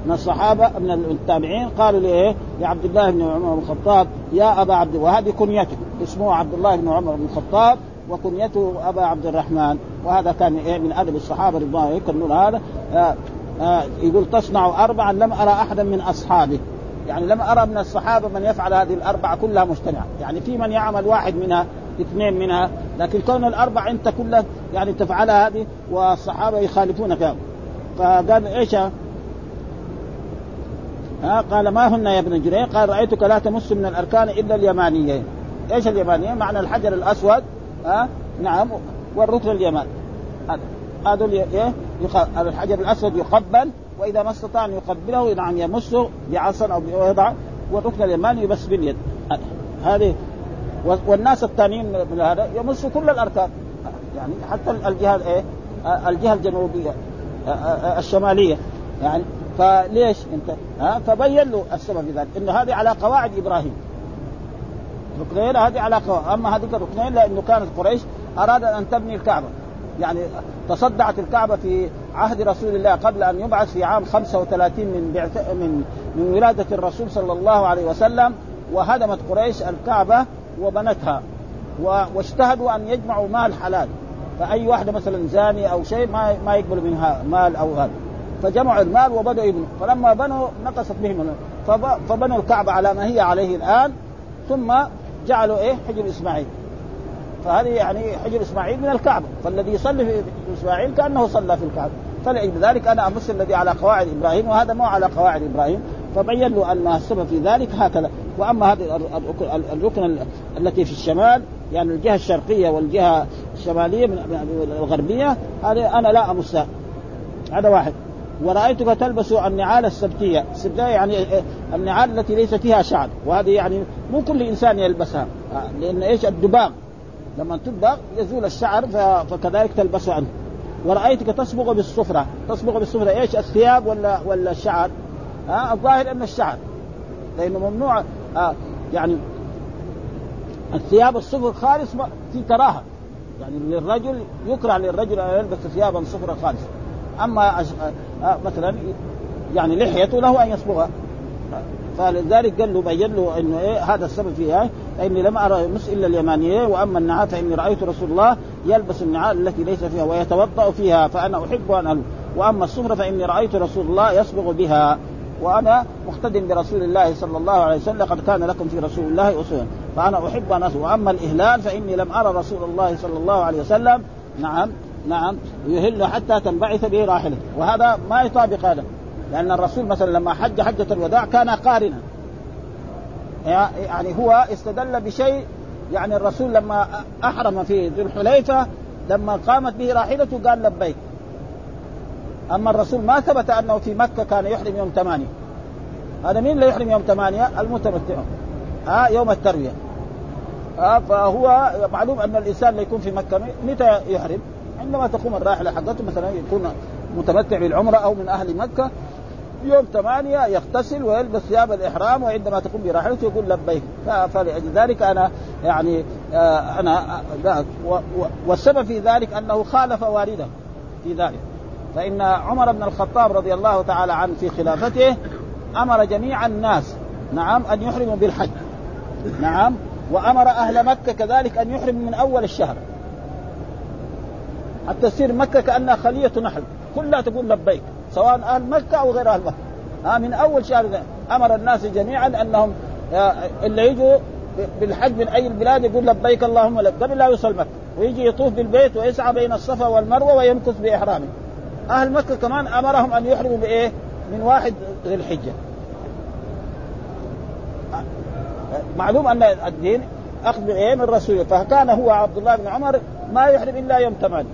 من الصحابه من التابعين قالوا لايه؟ لعبد الله بن عمر بن الخطاب يا أبا عبد وهذه كنيته. اسمه عبد الله بن عمر بن الخطاب وكنيته أبا عبد الرحمن. وهذا كان إيه؟ من أدب الصحابة رضوان الله هذا. آه آه يقول تصنع اربعا لم أرى احدا من أصحابه. يعني لم أرى من الصحابة من يفعل هذه الأربعة كلها مجتمعه يعني في من يعمل واحد منها اثنين منها لكن كون الاربع أنت كلها يعني تفعلها هذه والصحابة يخالفونك فقال إيش؟ ها قال ما هن يا ابن جرير قال رأيتك لا تمس من الأركان إلا اليمانيين إيش اليمانيين معنى الحجر الأسود ها؟ نعم. والركن اليماني. هذا. إيه؟ الحجر الأسود يقبل وإذا ما استطاع أن يقبله نعم يمسه بعصا أو بيضع والركن اليماني بس باليد. هذه والناس الثانيين من هذا يمسوا كل الأركان. يعني حتى الجهة إيه؟ الجهة الجنوبية الشمالية. يعني فليش أنت؟ ها؟ فبين له السبب في ذلك. إنه هذه على قواعد إبراهيم. ركنين هذه على قواعد. أما هذيك الركنين لأنه كانت قريش أرادت أن تبني الكعبة. يعني تصدعت الكعبة في عهد رسول الله قبل أن يبعث في عام 35 من بعث من من ولادة الرسول صلى الله عليه وسلم وهدمت قريش الكعبة وبنتها. واجتهدوا أن يجمعوا مال حلال. فأي واحدة مثلا زاني أو شيء ما ما يقبل منها مال أو هذا. فجمعوا المال وبدأوا يبنوا فلما بنوا نقصت بهم فبنوا الكعبة على ما هي عليه الآن. ثم جعلوا إيه؟ حجر إسماعيل. فهذه يعني حجر إسماعيل من الكعبة. فالذي يصلي في إسماعيل كأنه صلى في الكعبة. فلذلك أنا أمس الذي على قواعد إبراهيم وهذا مو على قواعد إبراهيم. فبين له أن السبب في ذلك هكذا. وأما هذه الركن التي في الشمال يعني الجهة الشرقية والجهة الشمالية من الغربية هذه أنا لا أمسها. هذا واحد. ورأيتك تلبس النعال السبتية. السبتية يعني النعال التي ليس فيها شعر. وهذه يعني مو كل إنسان يلبسها. لأن إيش؟ الدباغ. لما تدبغ يزول الشعر فكذلك تلبسه عنه. ورأيتك تصبغ بالصفرة. تصبغ بالصفرة. إيش الثياب ولا ولا الشعر؟ ها؟ الظاهر أن الشعر. لأنه ممنوع آه يعني الثياب الصفر خالص في كراهة. يعني للرجل يكره للرجل أن يلبس ثيابا صفرا خالصة. أما أش... آه مثلا يعني لحيته له أن يصبغها. فلذلك قال له بين له إنه إيه هذا السبب فيها. فإني لم أرى مس إلا اليمانية وأما النعال فإني رأيت رسول الله يلبس النعال التي ليس فيها ويتوضأ فيها فأنا أحب أن ألبس. وأما الصفرة فإني رأيت رسول الله يصبغ بها. وأنا مقتد برسول الله صلى الله عليه وسلم لقد كان لكم في رسول الله أسوة. فأنا أحب أن اسوء وأما الإهلال فإني لم أرى رسول الله صلى الله عليه وسلم. نعم نعم. يهل حتى تنبعث به راحلته وهذا ما يطابق هذا. لأن الرسول مثلا لما حج حجة الوداع كان قارنا. يعني هو استدل بشيء يعني الرسول لما أحرم في ذي الحليفة لما قامت به راحلته قال لبيك. أما الرسول ما ثبت أنه في مكة كان يحرم يوم ثمانية. هذا مين اللي يحرم يوم ثمانية؟ المتمتعون ها آه يوم التروية. آه فهو معلوم أن الإنسان اللي يكون في مكة متى يحرم؟ عندما تقوم الراحلة حقته مثلا يكون متمتع بالعمرة أو من أهل مكه يوم ثمانية يغتسل ويلبس ثياب الإحرام وعندما تقوم براحلته يقول لبيك. فلذلك أنا يعني آه أنا آه والسبب في ذلك أنه خالف والده في ذلك. فإن عمر بن الخطاب رضي الله تعالى عنه في خلافته أمر جميع الناس نعم أن يحرموا بالحج. نعم وأمر أهل مكة كذلك أن يحرموا من أول الشهر. حتى تصير مكة كأنها خلية نحل. كلها تقول لبيك. سواء أهل مكة أو غير أهل مكة. ها من أول شهر أمر الناس جميعا أنهم اللي يجوا بالحج من أي البلاد يقول لبيك اللهم لك. قبل لا يوصل مكة. ويجي يطوف بالبيت ويسعى بين الصفا والمروة ويمكث بإحرامه. أهل مكة كمان أمرهم أن يحرموا بإيه؟ من واحد ذي الحجة. معلوم أن الدين أخذ بإيه؟ من رسوله. فكان هو عبد الله بن عمر ما يحرم إلا يوم ثمانية.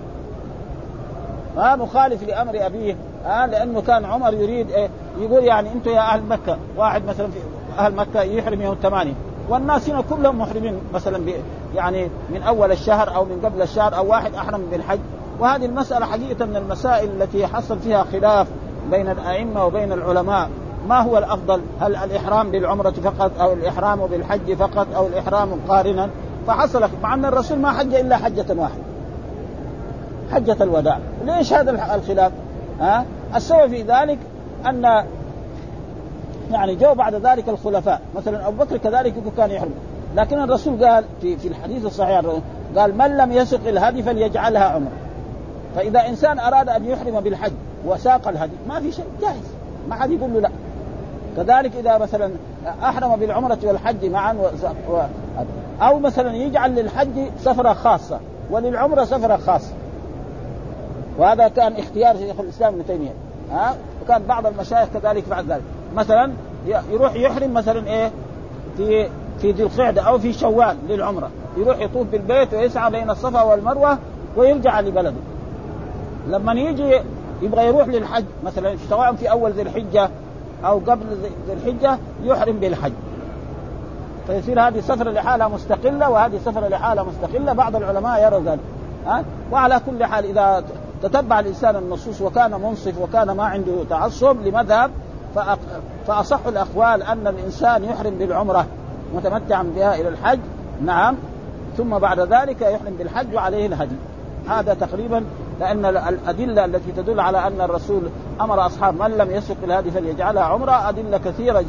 ها مخالف لأمر أبيه. ها لأنه كان عمر يريد إيه يقول يعني أنتم يا أهل مكة واحد مثلا في أهل مكة يحرم يوم الثمانية والناس هنا كلهم محرمين مثلا يعني من أول الشهر أو من قبل الشهر أو واحد أحرم بالحج وهذه المسألة حقيقة من المسائل التي حصل فيها خلاف بين الأئمة وبين العلماء ما هو الأفضل؟ هل الإحرام بالعمرة فقط أو الإحرام بالحج فقط أو الإحرام قارنا؟ فحصل مع أن الرسول ما حج إلا حجة واحدة. حجة الوداع، ليش هذا الخلاف؟ ها؟ السبب في ذلك أن يعني جو بعد ذلك الخلفاء. مثلا أبو بكر كذلك كان يحرم. لكن الرسول قال في في الحديث الصحيح قال من لم يسق الهدي فليجعلها عمرة. فإذا إنسان أراد أن يحرم بالحج وساق الهدي ما في شيء جائز. ما حد يقول له لا. كذلك إذا مثلا أحرم بالعمرة والحج معا و... أو مثلا يجعل للحج سفرة خاصة وللعمرة سفرة خاصة. وهذا كان اختيار شيخ الإسلام ابن تيمية. ها؟ وكان بعض المشايخ كذلك بعد ذلك. مثلا يروح يحرم مثلا إيه؟ في في ذي القعدة أو في شوال للعمرة. يروح يطوف بالبيت ويسعى بين الصفا والمروة ويرجع لبلده. لما يجي يبغى يروح للحج مثلا سواء في أول ذي الحجة أو قبل ذي الحجة يحرم بالحج. فيصير هذه سفرة لحالها مستقلة وهذه سفرة لحالها مستقلة. بعض العلماء يرى ذلك. ها؟ وعلى كل حال إذا تتبع الإنسان النصوص وكان منصف وكان ما عنده تعصب لمذهب فأصح الأقوال أن الإنسان يحرم بالعمرة متمتعا بها إلى الحج نعم ثم بعد ذلك يحرم بالحج وعليه الهدي. هذا تقريبا لأن الأدلة التي تدل على أن الرسول أمر أصحاب من لم يسق الهدي فليجعلها عمرة أدلة كثيرة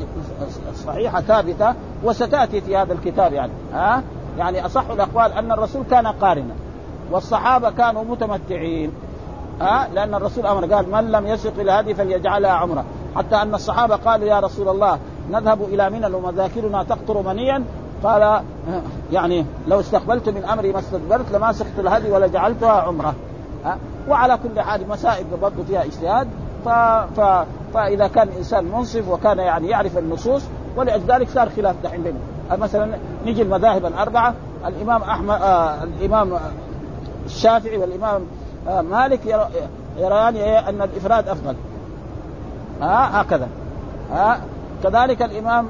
صحيحة ثابتة وستأتي في هذا الكتاب يعني. ها؟ يعني أصح الأقوال أن الرسول كان قارنا والصحابة كانوا متمتعين. ها؟ لأن الرسول أمر قال من لم يسق الهدي فليجعلها عمرة. حتى أن الصحابة قالوا يا رسول الله نذهب إلى منى ومذاكرنا تقطر منيا. قال يعني لو استقبلت من أمري ما استدبرت لما سقت الهدي ولا جعلتها عمرة. ها؟ وعلى كل حال مسائل برضه فيها اجتهاد. ف... ف... فإذا كان الانسان منصف وكان يعني يعرف النصوص ولذلك صار خلاف دحين بينهم مثلا نيجي المذاهب الأربعة الإمام أحمد آه الإمام الشافعي والإمام مالك يران إيه؟ أن الإفراد أفضل. ها آه هكذا. ها آه كذلك الإمام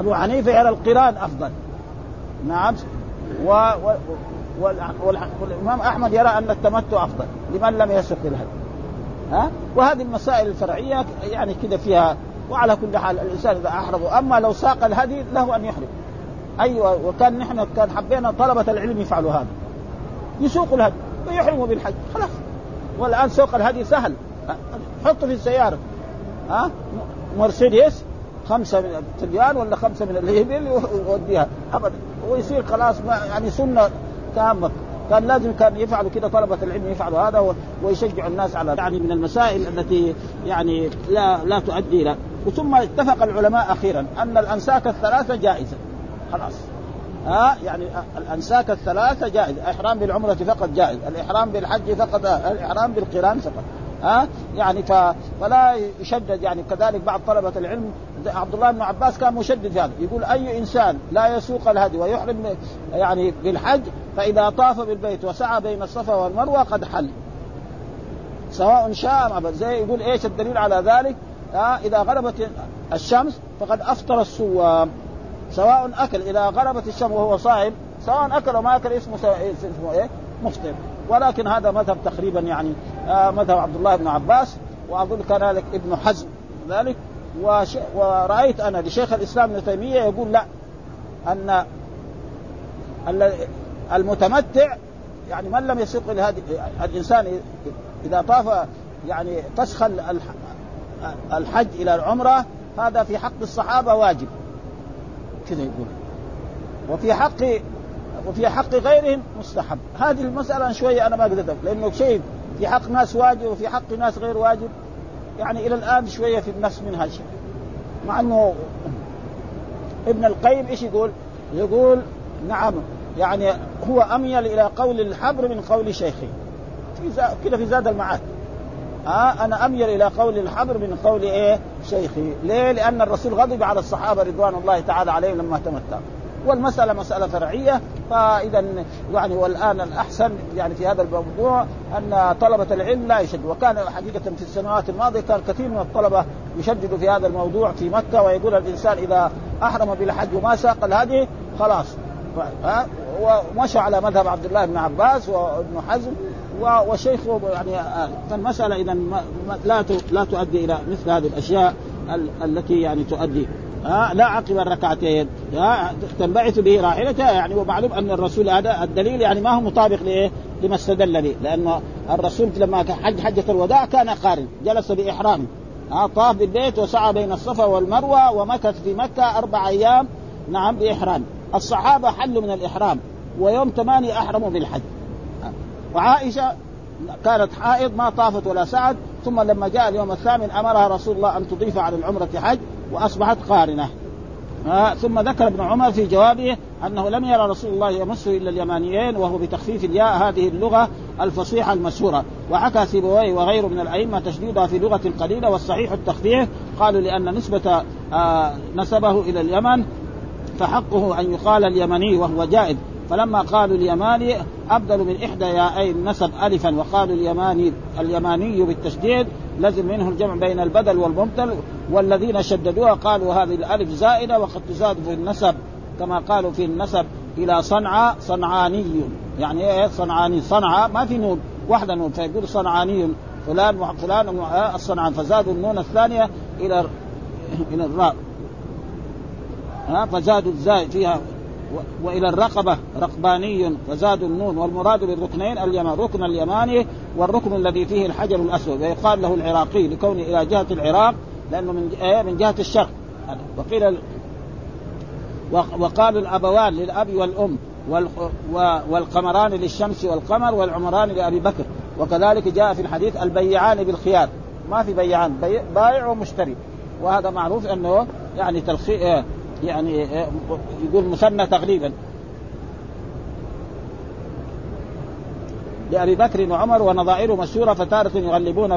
أبو حنيفة يرى القران أفضل. نعم. و, و... والإمام أحمد يرى أن التمتع أفضل. لمن لم يسق الهدي. ها وهذه المسائل الفرعية يعني كذا فيها وعلى كل حال الإنسان إذا احرم أما لو ساق الهدي له أن يحرم أيوه وكان نحن كان حبينا طلبة العلم يفعلوا هذا. يسوقوا الهدي. ويحرموا بالحج خلاص. والآن سوق الهدي سهل. حطه في السيارة. ها؟ مرسيدس. خمسة من التبيان ولا خمسة من الإبل ويوديها أبدا. ويصير خلاص يعني سنة تامة. كان لازم كان يفعلوا كده طلبة العلم يفعلوا هذا ويشجعوا الناس على يعني من المسائل التي يعني لا لا تؤدي إلى. ثم اتفق العلماء أخيرا أن الأنساك الثلاثة جائزة. خلاص. ها يعني الانساك الثلاثة جائز، الإحرام بالعمرة فقط جائز، الإحرام بالحج فقط الإحرام بالقران فقط، ها يعني ف... فلا يشدد يعني كذلك بعض طلبة العلم. عبد الله بن عباس كان مشدد في هذا. يقول أي إنسان لا يسوق الهدي ويحرم يعني بالحج فإذا طاف بالبيت وسعى بين الصفا والمروة قد حل. سواء شاء أم زي يقول إيش الدليل على ذلك؟ ها إذا غربت الشمس فقد أفطر الصوام سواء أكل إذا غربت الشمس وهو صائم سواء أكل وما أكل اسمه اسمه إيه؟ مفطر. ولكن هذا مذهب تقريبا يعني آه مذهب عبد الله بن عباس واظن كذلك ابن حزم ذلك. وش... ورأيت أنا لشيخ الإسلام ابن تيمية يقول لا أن المتمتع يعني من لم يسوق الهدي الإنسان إذا طاف يعني فسخ الحج إلى العمرة هذا في حق الصحابة واجب. كذا يقول. وفي حق وفي حق غيرهم مستحب. هذه المسألة شوية أنا ما أقدر لأنه شيء في حق ناس واجب وفي حق ناس غير واجب. يعني إلى الآن شوية في النفس منها شيء مع أنه ابن القيم إيش يقول؟ يقول نعم يعني هو أميل إلى قول الحبر من قول شيخه. كده في زاد المعاد. ها أنا أميل إلى قول الحبر من قول إيه؟ شيخي. ليه؟ لأن الرسول غضب على الصحابة رضوان الله تعالى عليهم لما تمتعوا والمسألة مسألة فرعية فإذا يعني والآن الأحسن يعني في هذا الموضوع أن طلبة العلم لا يشد وكان حقيقة في السنوات الماضية كان كثير من الطلبة يشددوا في هذا الموضوع في مكة ويقول الإنسان إذا أحرم بالحج وما ساق الهدي خلاص. ها ومشى على مذهب عبد الله بن عباس وابن حزم وشيخه يعني فالمسألة إذا لا لا تؤدي إلى مثل هذه الأشياء التي يعني تؤدي ها لا عقب الركعتين تنبعث به راحلتها يعني ومعلوم أن الرسول هذا الدليل يعني ما هو مطابق لإيه؟ لما استدل به لأنه الرسول لما حج حجة الوداع كان قارن جلس باحرامه ها طاف بالبيت وسعى بين الصفا والمروة ومكث في مكة أربع أيام نعم بإحرام الصحابة حلوا من الإحرام ويوم ثمانية احرموا بالحج. وعائشة كانت حائض ما طافت ولا سعد ثم لما جاء اليوم الثامن أمرها رسول الله أن تضيف على العمرة حج وأصبحت قارنة. آه ثم ذكر ابن عمر في جوابه أنه لم يرى رسول الله يمسه إلا اليمانيين وهو بتخفيف الياء هذه اللغة الفصيحة المشهورة. وحكى سيبويه وغيره من الأئمة تشديدها في لغة قليلة والصحيح التخفيف قالوا لأن نسبة آه نسبه إلى اليمن فحقه أن يقال اليمني وهو جائز فلما قالوا اليماني أبدلوا من إحدى يائين نسب الفا وقالوا اليماني اليماني بالتشديد لزم منه الجمع بين البدل والمبدل والذين شددوها قالوا هذه الألف زائدة وقد تزاد في النسب كما قالوا في النسب إلى صنعاء صنعاني. يعني إيه؟ صنعاني. صنعاء ما في نون واحدة نون. فيقول صنعاني فلان فلان الصنعان فزادوا النون الثانية إلى إلى الراء. ها فزادوا الزاي فيها وإلى الرقبة رقباني فزاد النون والمراد بالركنين اليمان ركن اليماني والركن الذي فيه الحجر الأسود. ويقال له العراقي لكونه إلى جهة العراق لأنه من من جهة الشرق. وقيل وقالوا الأبوان للأب والأم والقمران للشمس والقمر والعمران لأبي بكر. وكذلك جاء في الحديث البيعان بالخيار. ما في بيعان بائع ومشتري. وهذا معروف أنه يعني تلخي يعني يقول مثنى تغليبا لأبي بكر وعمر ونظائر مشهورة فتارة يغلبون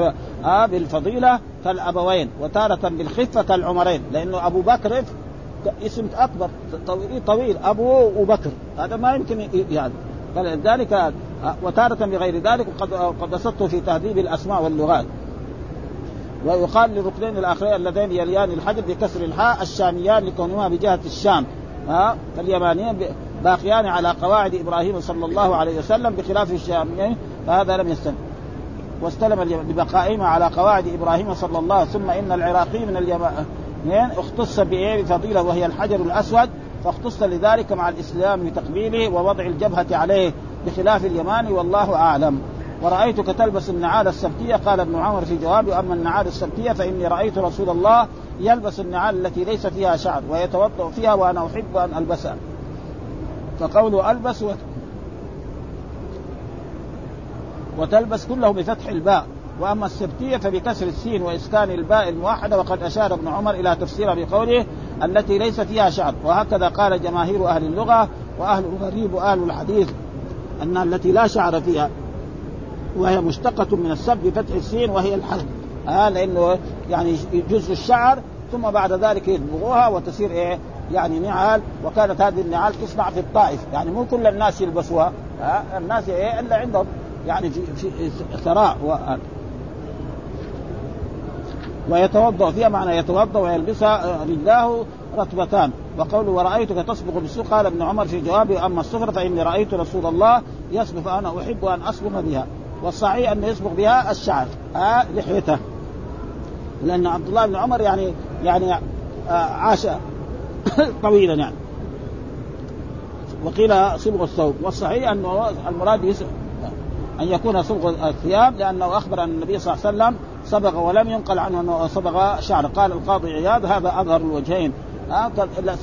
آه بالفضيلة كالأبوين وتارة بالخفة كالعمرين. لأنه أبو بكر اسم أكبر طويل, طويل. أبو وبكر. هذا ما يمكن يعني. فلذلك وتارة بغير ذلك وقد قد بسطته في تهذيب الأسماء واللغات. ويقال للركنين الآخرين اللذين يليان الحجر بكسر الحاء الشاميان لكونهما بجهة الشام. ها؟ فاليمانيين باقيان على قواعد إبراهيم صلى الله عليه وسلم بخلاف الشاميين فهذا لم يستلم واستلم ببقائهما على قواعد إبراهيم صلى الله عليه وسلم ثم إن العراقي من اليمانيين اختص بايه بفضيله وهي الحجر الأسود فاختص لذلك مع الإسلام بتقبيله ووضع الجبهة عليه بخلاف اليماني والله أعلم. ورأيتك تلبس النعال السبتية؟ قال ابن عمر في جوابه أما النعال السبتية فإني رأيت رسول الله يلبس النعال التي ليس فيها شعر ويتوضأ فيها وأنا أحب أن ألبسها. فقوله ألبس وتلبس كله بفتح الباء. وأما السبتية فبكسر السين وإسكان الباء الموحدة وقد أشار ابن عمر إلى تفسيرها بقوله التي ليس فيها شعر. وهكذا قال جماهير أهل اللغة وأهل الغريب وأهل الحديث أن التي لا شعر فيها. وهي مشتقة من السب بفتح السين وهي الحلق آه لأنه يعني جزء الشعر ثم بعد ذلك يدبغوها وتصير إيه؟ يعني نعال وكانت هذه النعال تصنع في الطائف. يعني مو كل الناس يلبسوها. آه الناس إيه؟ إلا عندهم يعني في, ثراء ويتوضأ فيها معنى يتوضأ ويلبسها رجلاه رطبتان وقوله ورأيتك تصبغ بالسوق قال ابن عمر في جوابه أما الصفرة فإني رأيت رسول الله يصبغ فأنا أحب أن أصبغ بها. والصحيح أن يصبغ بها الشعر آه لحيته. لأن عبد الله بن عمر يعني يعني آه عاش *coughs* طويلا يعني. وقيل صبغ الثوب. والصحيح أنه المراد أن يكون صبغ الثياب لأنه أخبر أن النبي صلى الله عليه وسلم صبغ ولم ينقل عنه أنه صبغ شعر. قال القاضي عياض هذا أظهر الوجهين. آه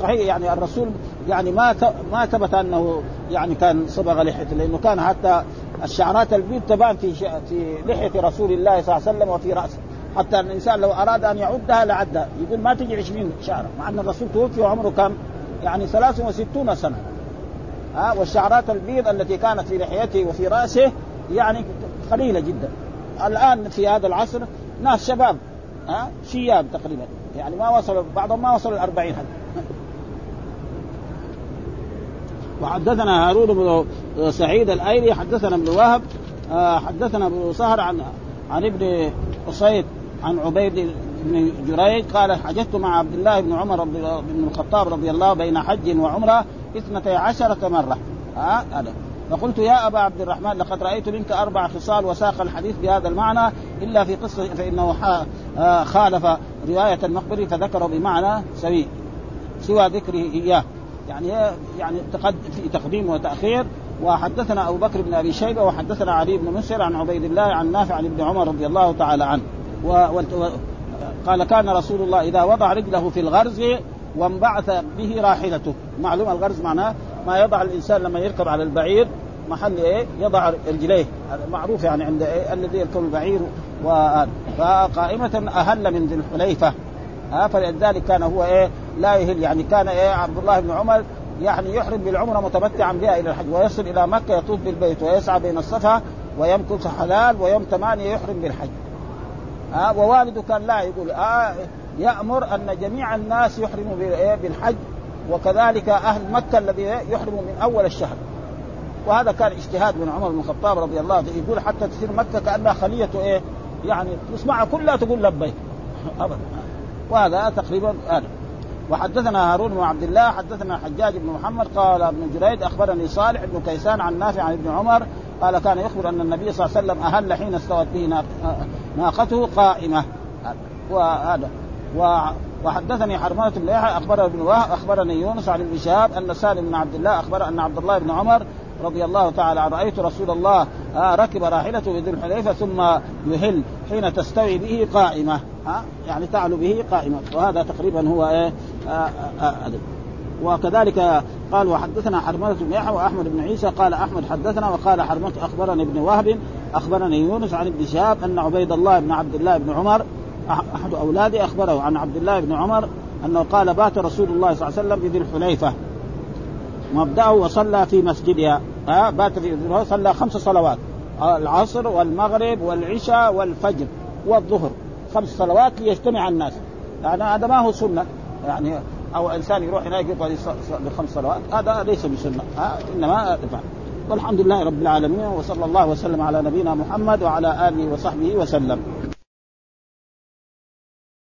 صحيح يعني الرسول يعني ما ما ثبت أنه يعني كان صبغ لحيته لأنه كان حتى الشعرات البيض تبان في في لحية رسول الله صلى الله عليه وسلم وفي رأسه. حتى الإنسان لو أراد أن يعدها لعدها. يقول ما تجي 20 شعرة. مع أن الرسول توفي وعمره كم؟ يعني 63 سنة. ها والشعرات البيض التي كانت في لحيته وفي رأسه يعني قليلة جدا. الآن في هذا العصر ناس شباب ها شياب تقريبا. يعني ما وصلوا بعضهم ما وصلوا الأربعين حتى. وحدثنا هارون سعيد الأيلي حدثنا ابن وهب آه، حدثنا ابن سهر عن عن ابن قصيد عن عبيد بن جريج قال حججت مع عبد الله بن عمر بن الخطاب رضي الله بين حج وعمرة اثنتي عشرة مرة. آه هذا. فقلت يا أبا عبد الرحمن لقد رأيت منك أربع خصال وساق الحديث بهذا المعنى إلا في قصة فإنه آه، خالف رواية المقبري فذكره بمعنى سوي سوى ذكره إياه. يعني يعني في تقديم وتأخير وحدثنا أبو بكر بن أبي شيبة وحدثنا علي بن مسر عن عبيد الله عن نافع عن ابن عمر رضي الله تعالى عنه. و... و... قال كان رسول الله إذا وضع رجله في الغرز وانبعث به راحلته. معلوم الغرز معناه ما يضع الإنسان لما يركب على البعير محل إيه؟ يضع رجليه. معروف يعني عند إيه؟ الذي يركب البعير فقائمة أهل من ذي الحليفة. ها فلذلك كان هو إيه؟ لا يهل. يعني كان إيه؟ عبد الله بن عمر يعني يحرم بالعمرة متمتعا بها إلى الحج ويصل إلى مكة يطوف بالبيت ويسعى بين الصفا ويمكث حلال ويوم ثمانية يحرم بالحج. ها ووالده كان لا يقول آه يأمر أن جميع الناس يحرموا إيه، بالحج وكذلك أهل مكة الذي يحرموا من أول الشهر. وهذا كان اجتهاد من عمر بن الخطاب رضي الله عنه يقول حتى تصير مكة كأنها خلية إيه يعني تسمعها كلها تقول لبيك. *laughs* ابدا. وهذا تقريبا هذا. وحدثنا هارون بن عبد الله حدثنا حجاج بن محمد قال ابن جريد أخبرني صالح بن كيسان عن نافع عن ابن عمر قال كان يخبر أن النبي صلى الله عليه وسلم أهل حين استوت به ناقته قائمة. وهذا. وحدثني حرمانة بن يحيى ابن وهب أخبرني يونس عن ابن شهاب أن سالم بن عبد الله أخبر أن عبد الله بن عمر رضي الله تعالى عنه. رأيت رسول الله آه ركب راحلته بذي الحليفه ثم يهل حين تستوي به قائمة. آه يعني تعلو به قائمة. وهذا تقريبا هو إيه آه آه آه وكذلك قال وحدثنا حرملة بن يحيى وأحمد بن عيسى. قال أحمد حدثنا وقال حرملة أخبرني ابن وهب أخبرني يونس عن ابن شهاب أن عبيد الله بن عبد الله بن عمر أحد اولاده أخبره عن عبد الله بن عمر أنه قال بات رسول الله صلى الله عليه وسلم بذي الحليفه مبدأه وصلى في مسجدها. ها بات في صلى خمس صلوات. العصر والمغرب والعشاء والفجر والظهر. خمس صلوات ليجتمع الناس. يعني هذا ما هو سنة. يعني أو إنسان يروح هناك يقعد بخمس صلوات. هذا ليس بسنة. إنما يفعل والحمد لله رب العالمين وصلى الله وسلم على نبينا محمد وعلى آله وصحبه وسلم.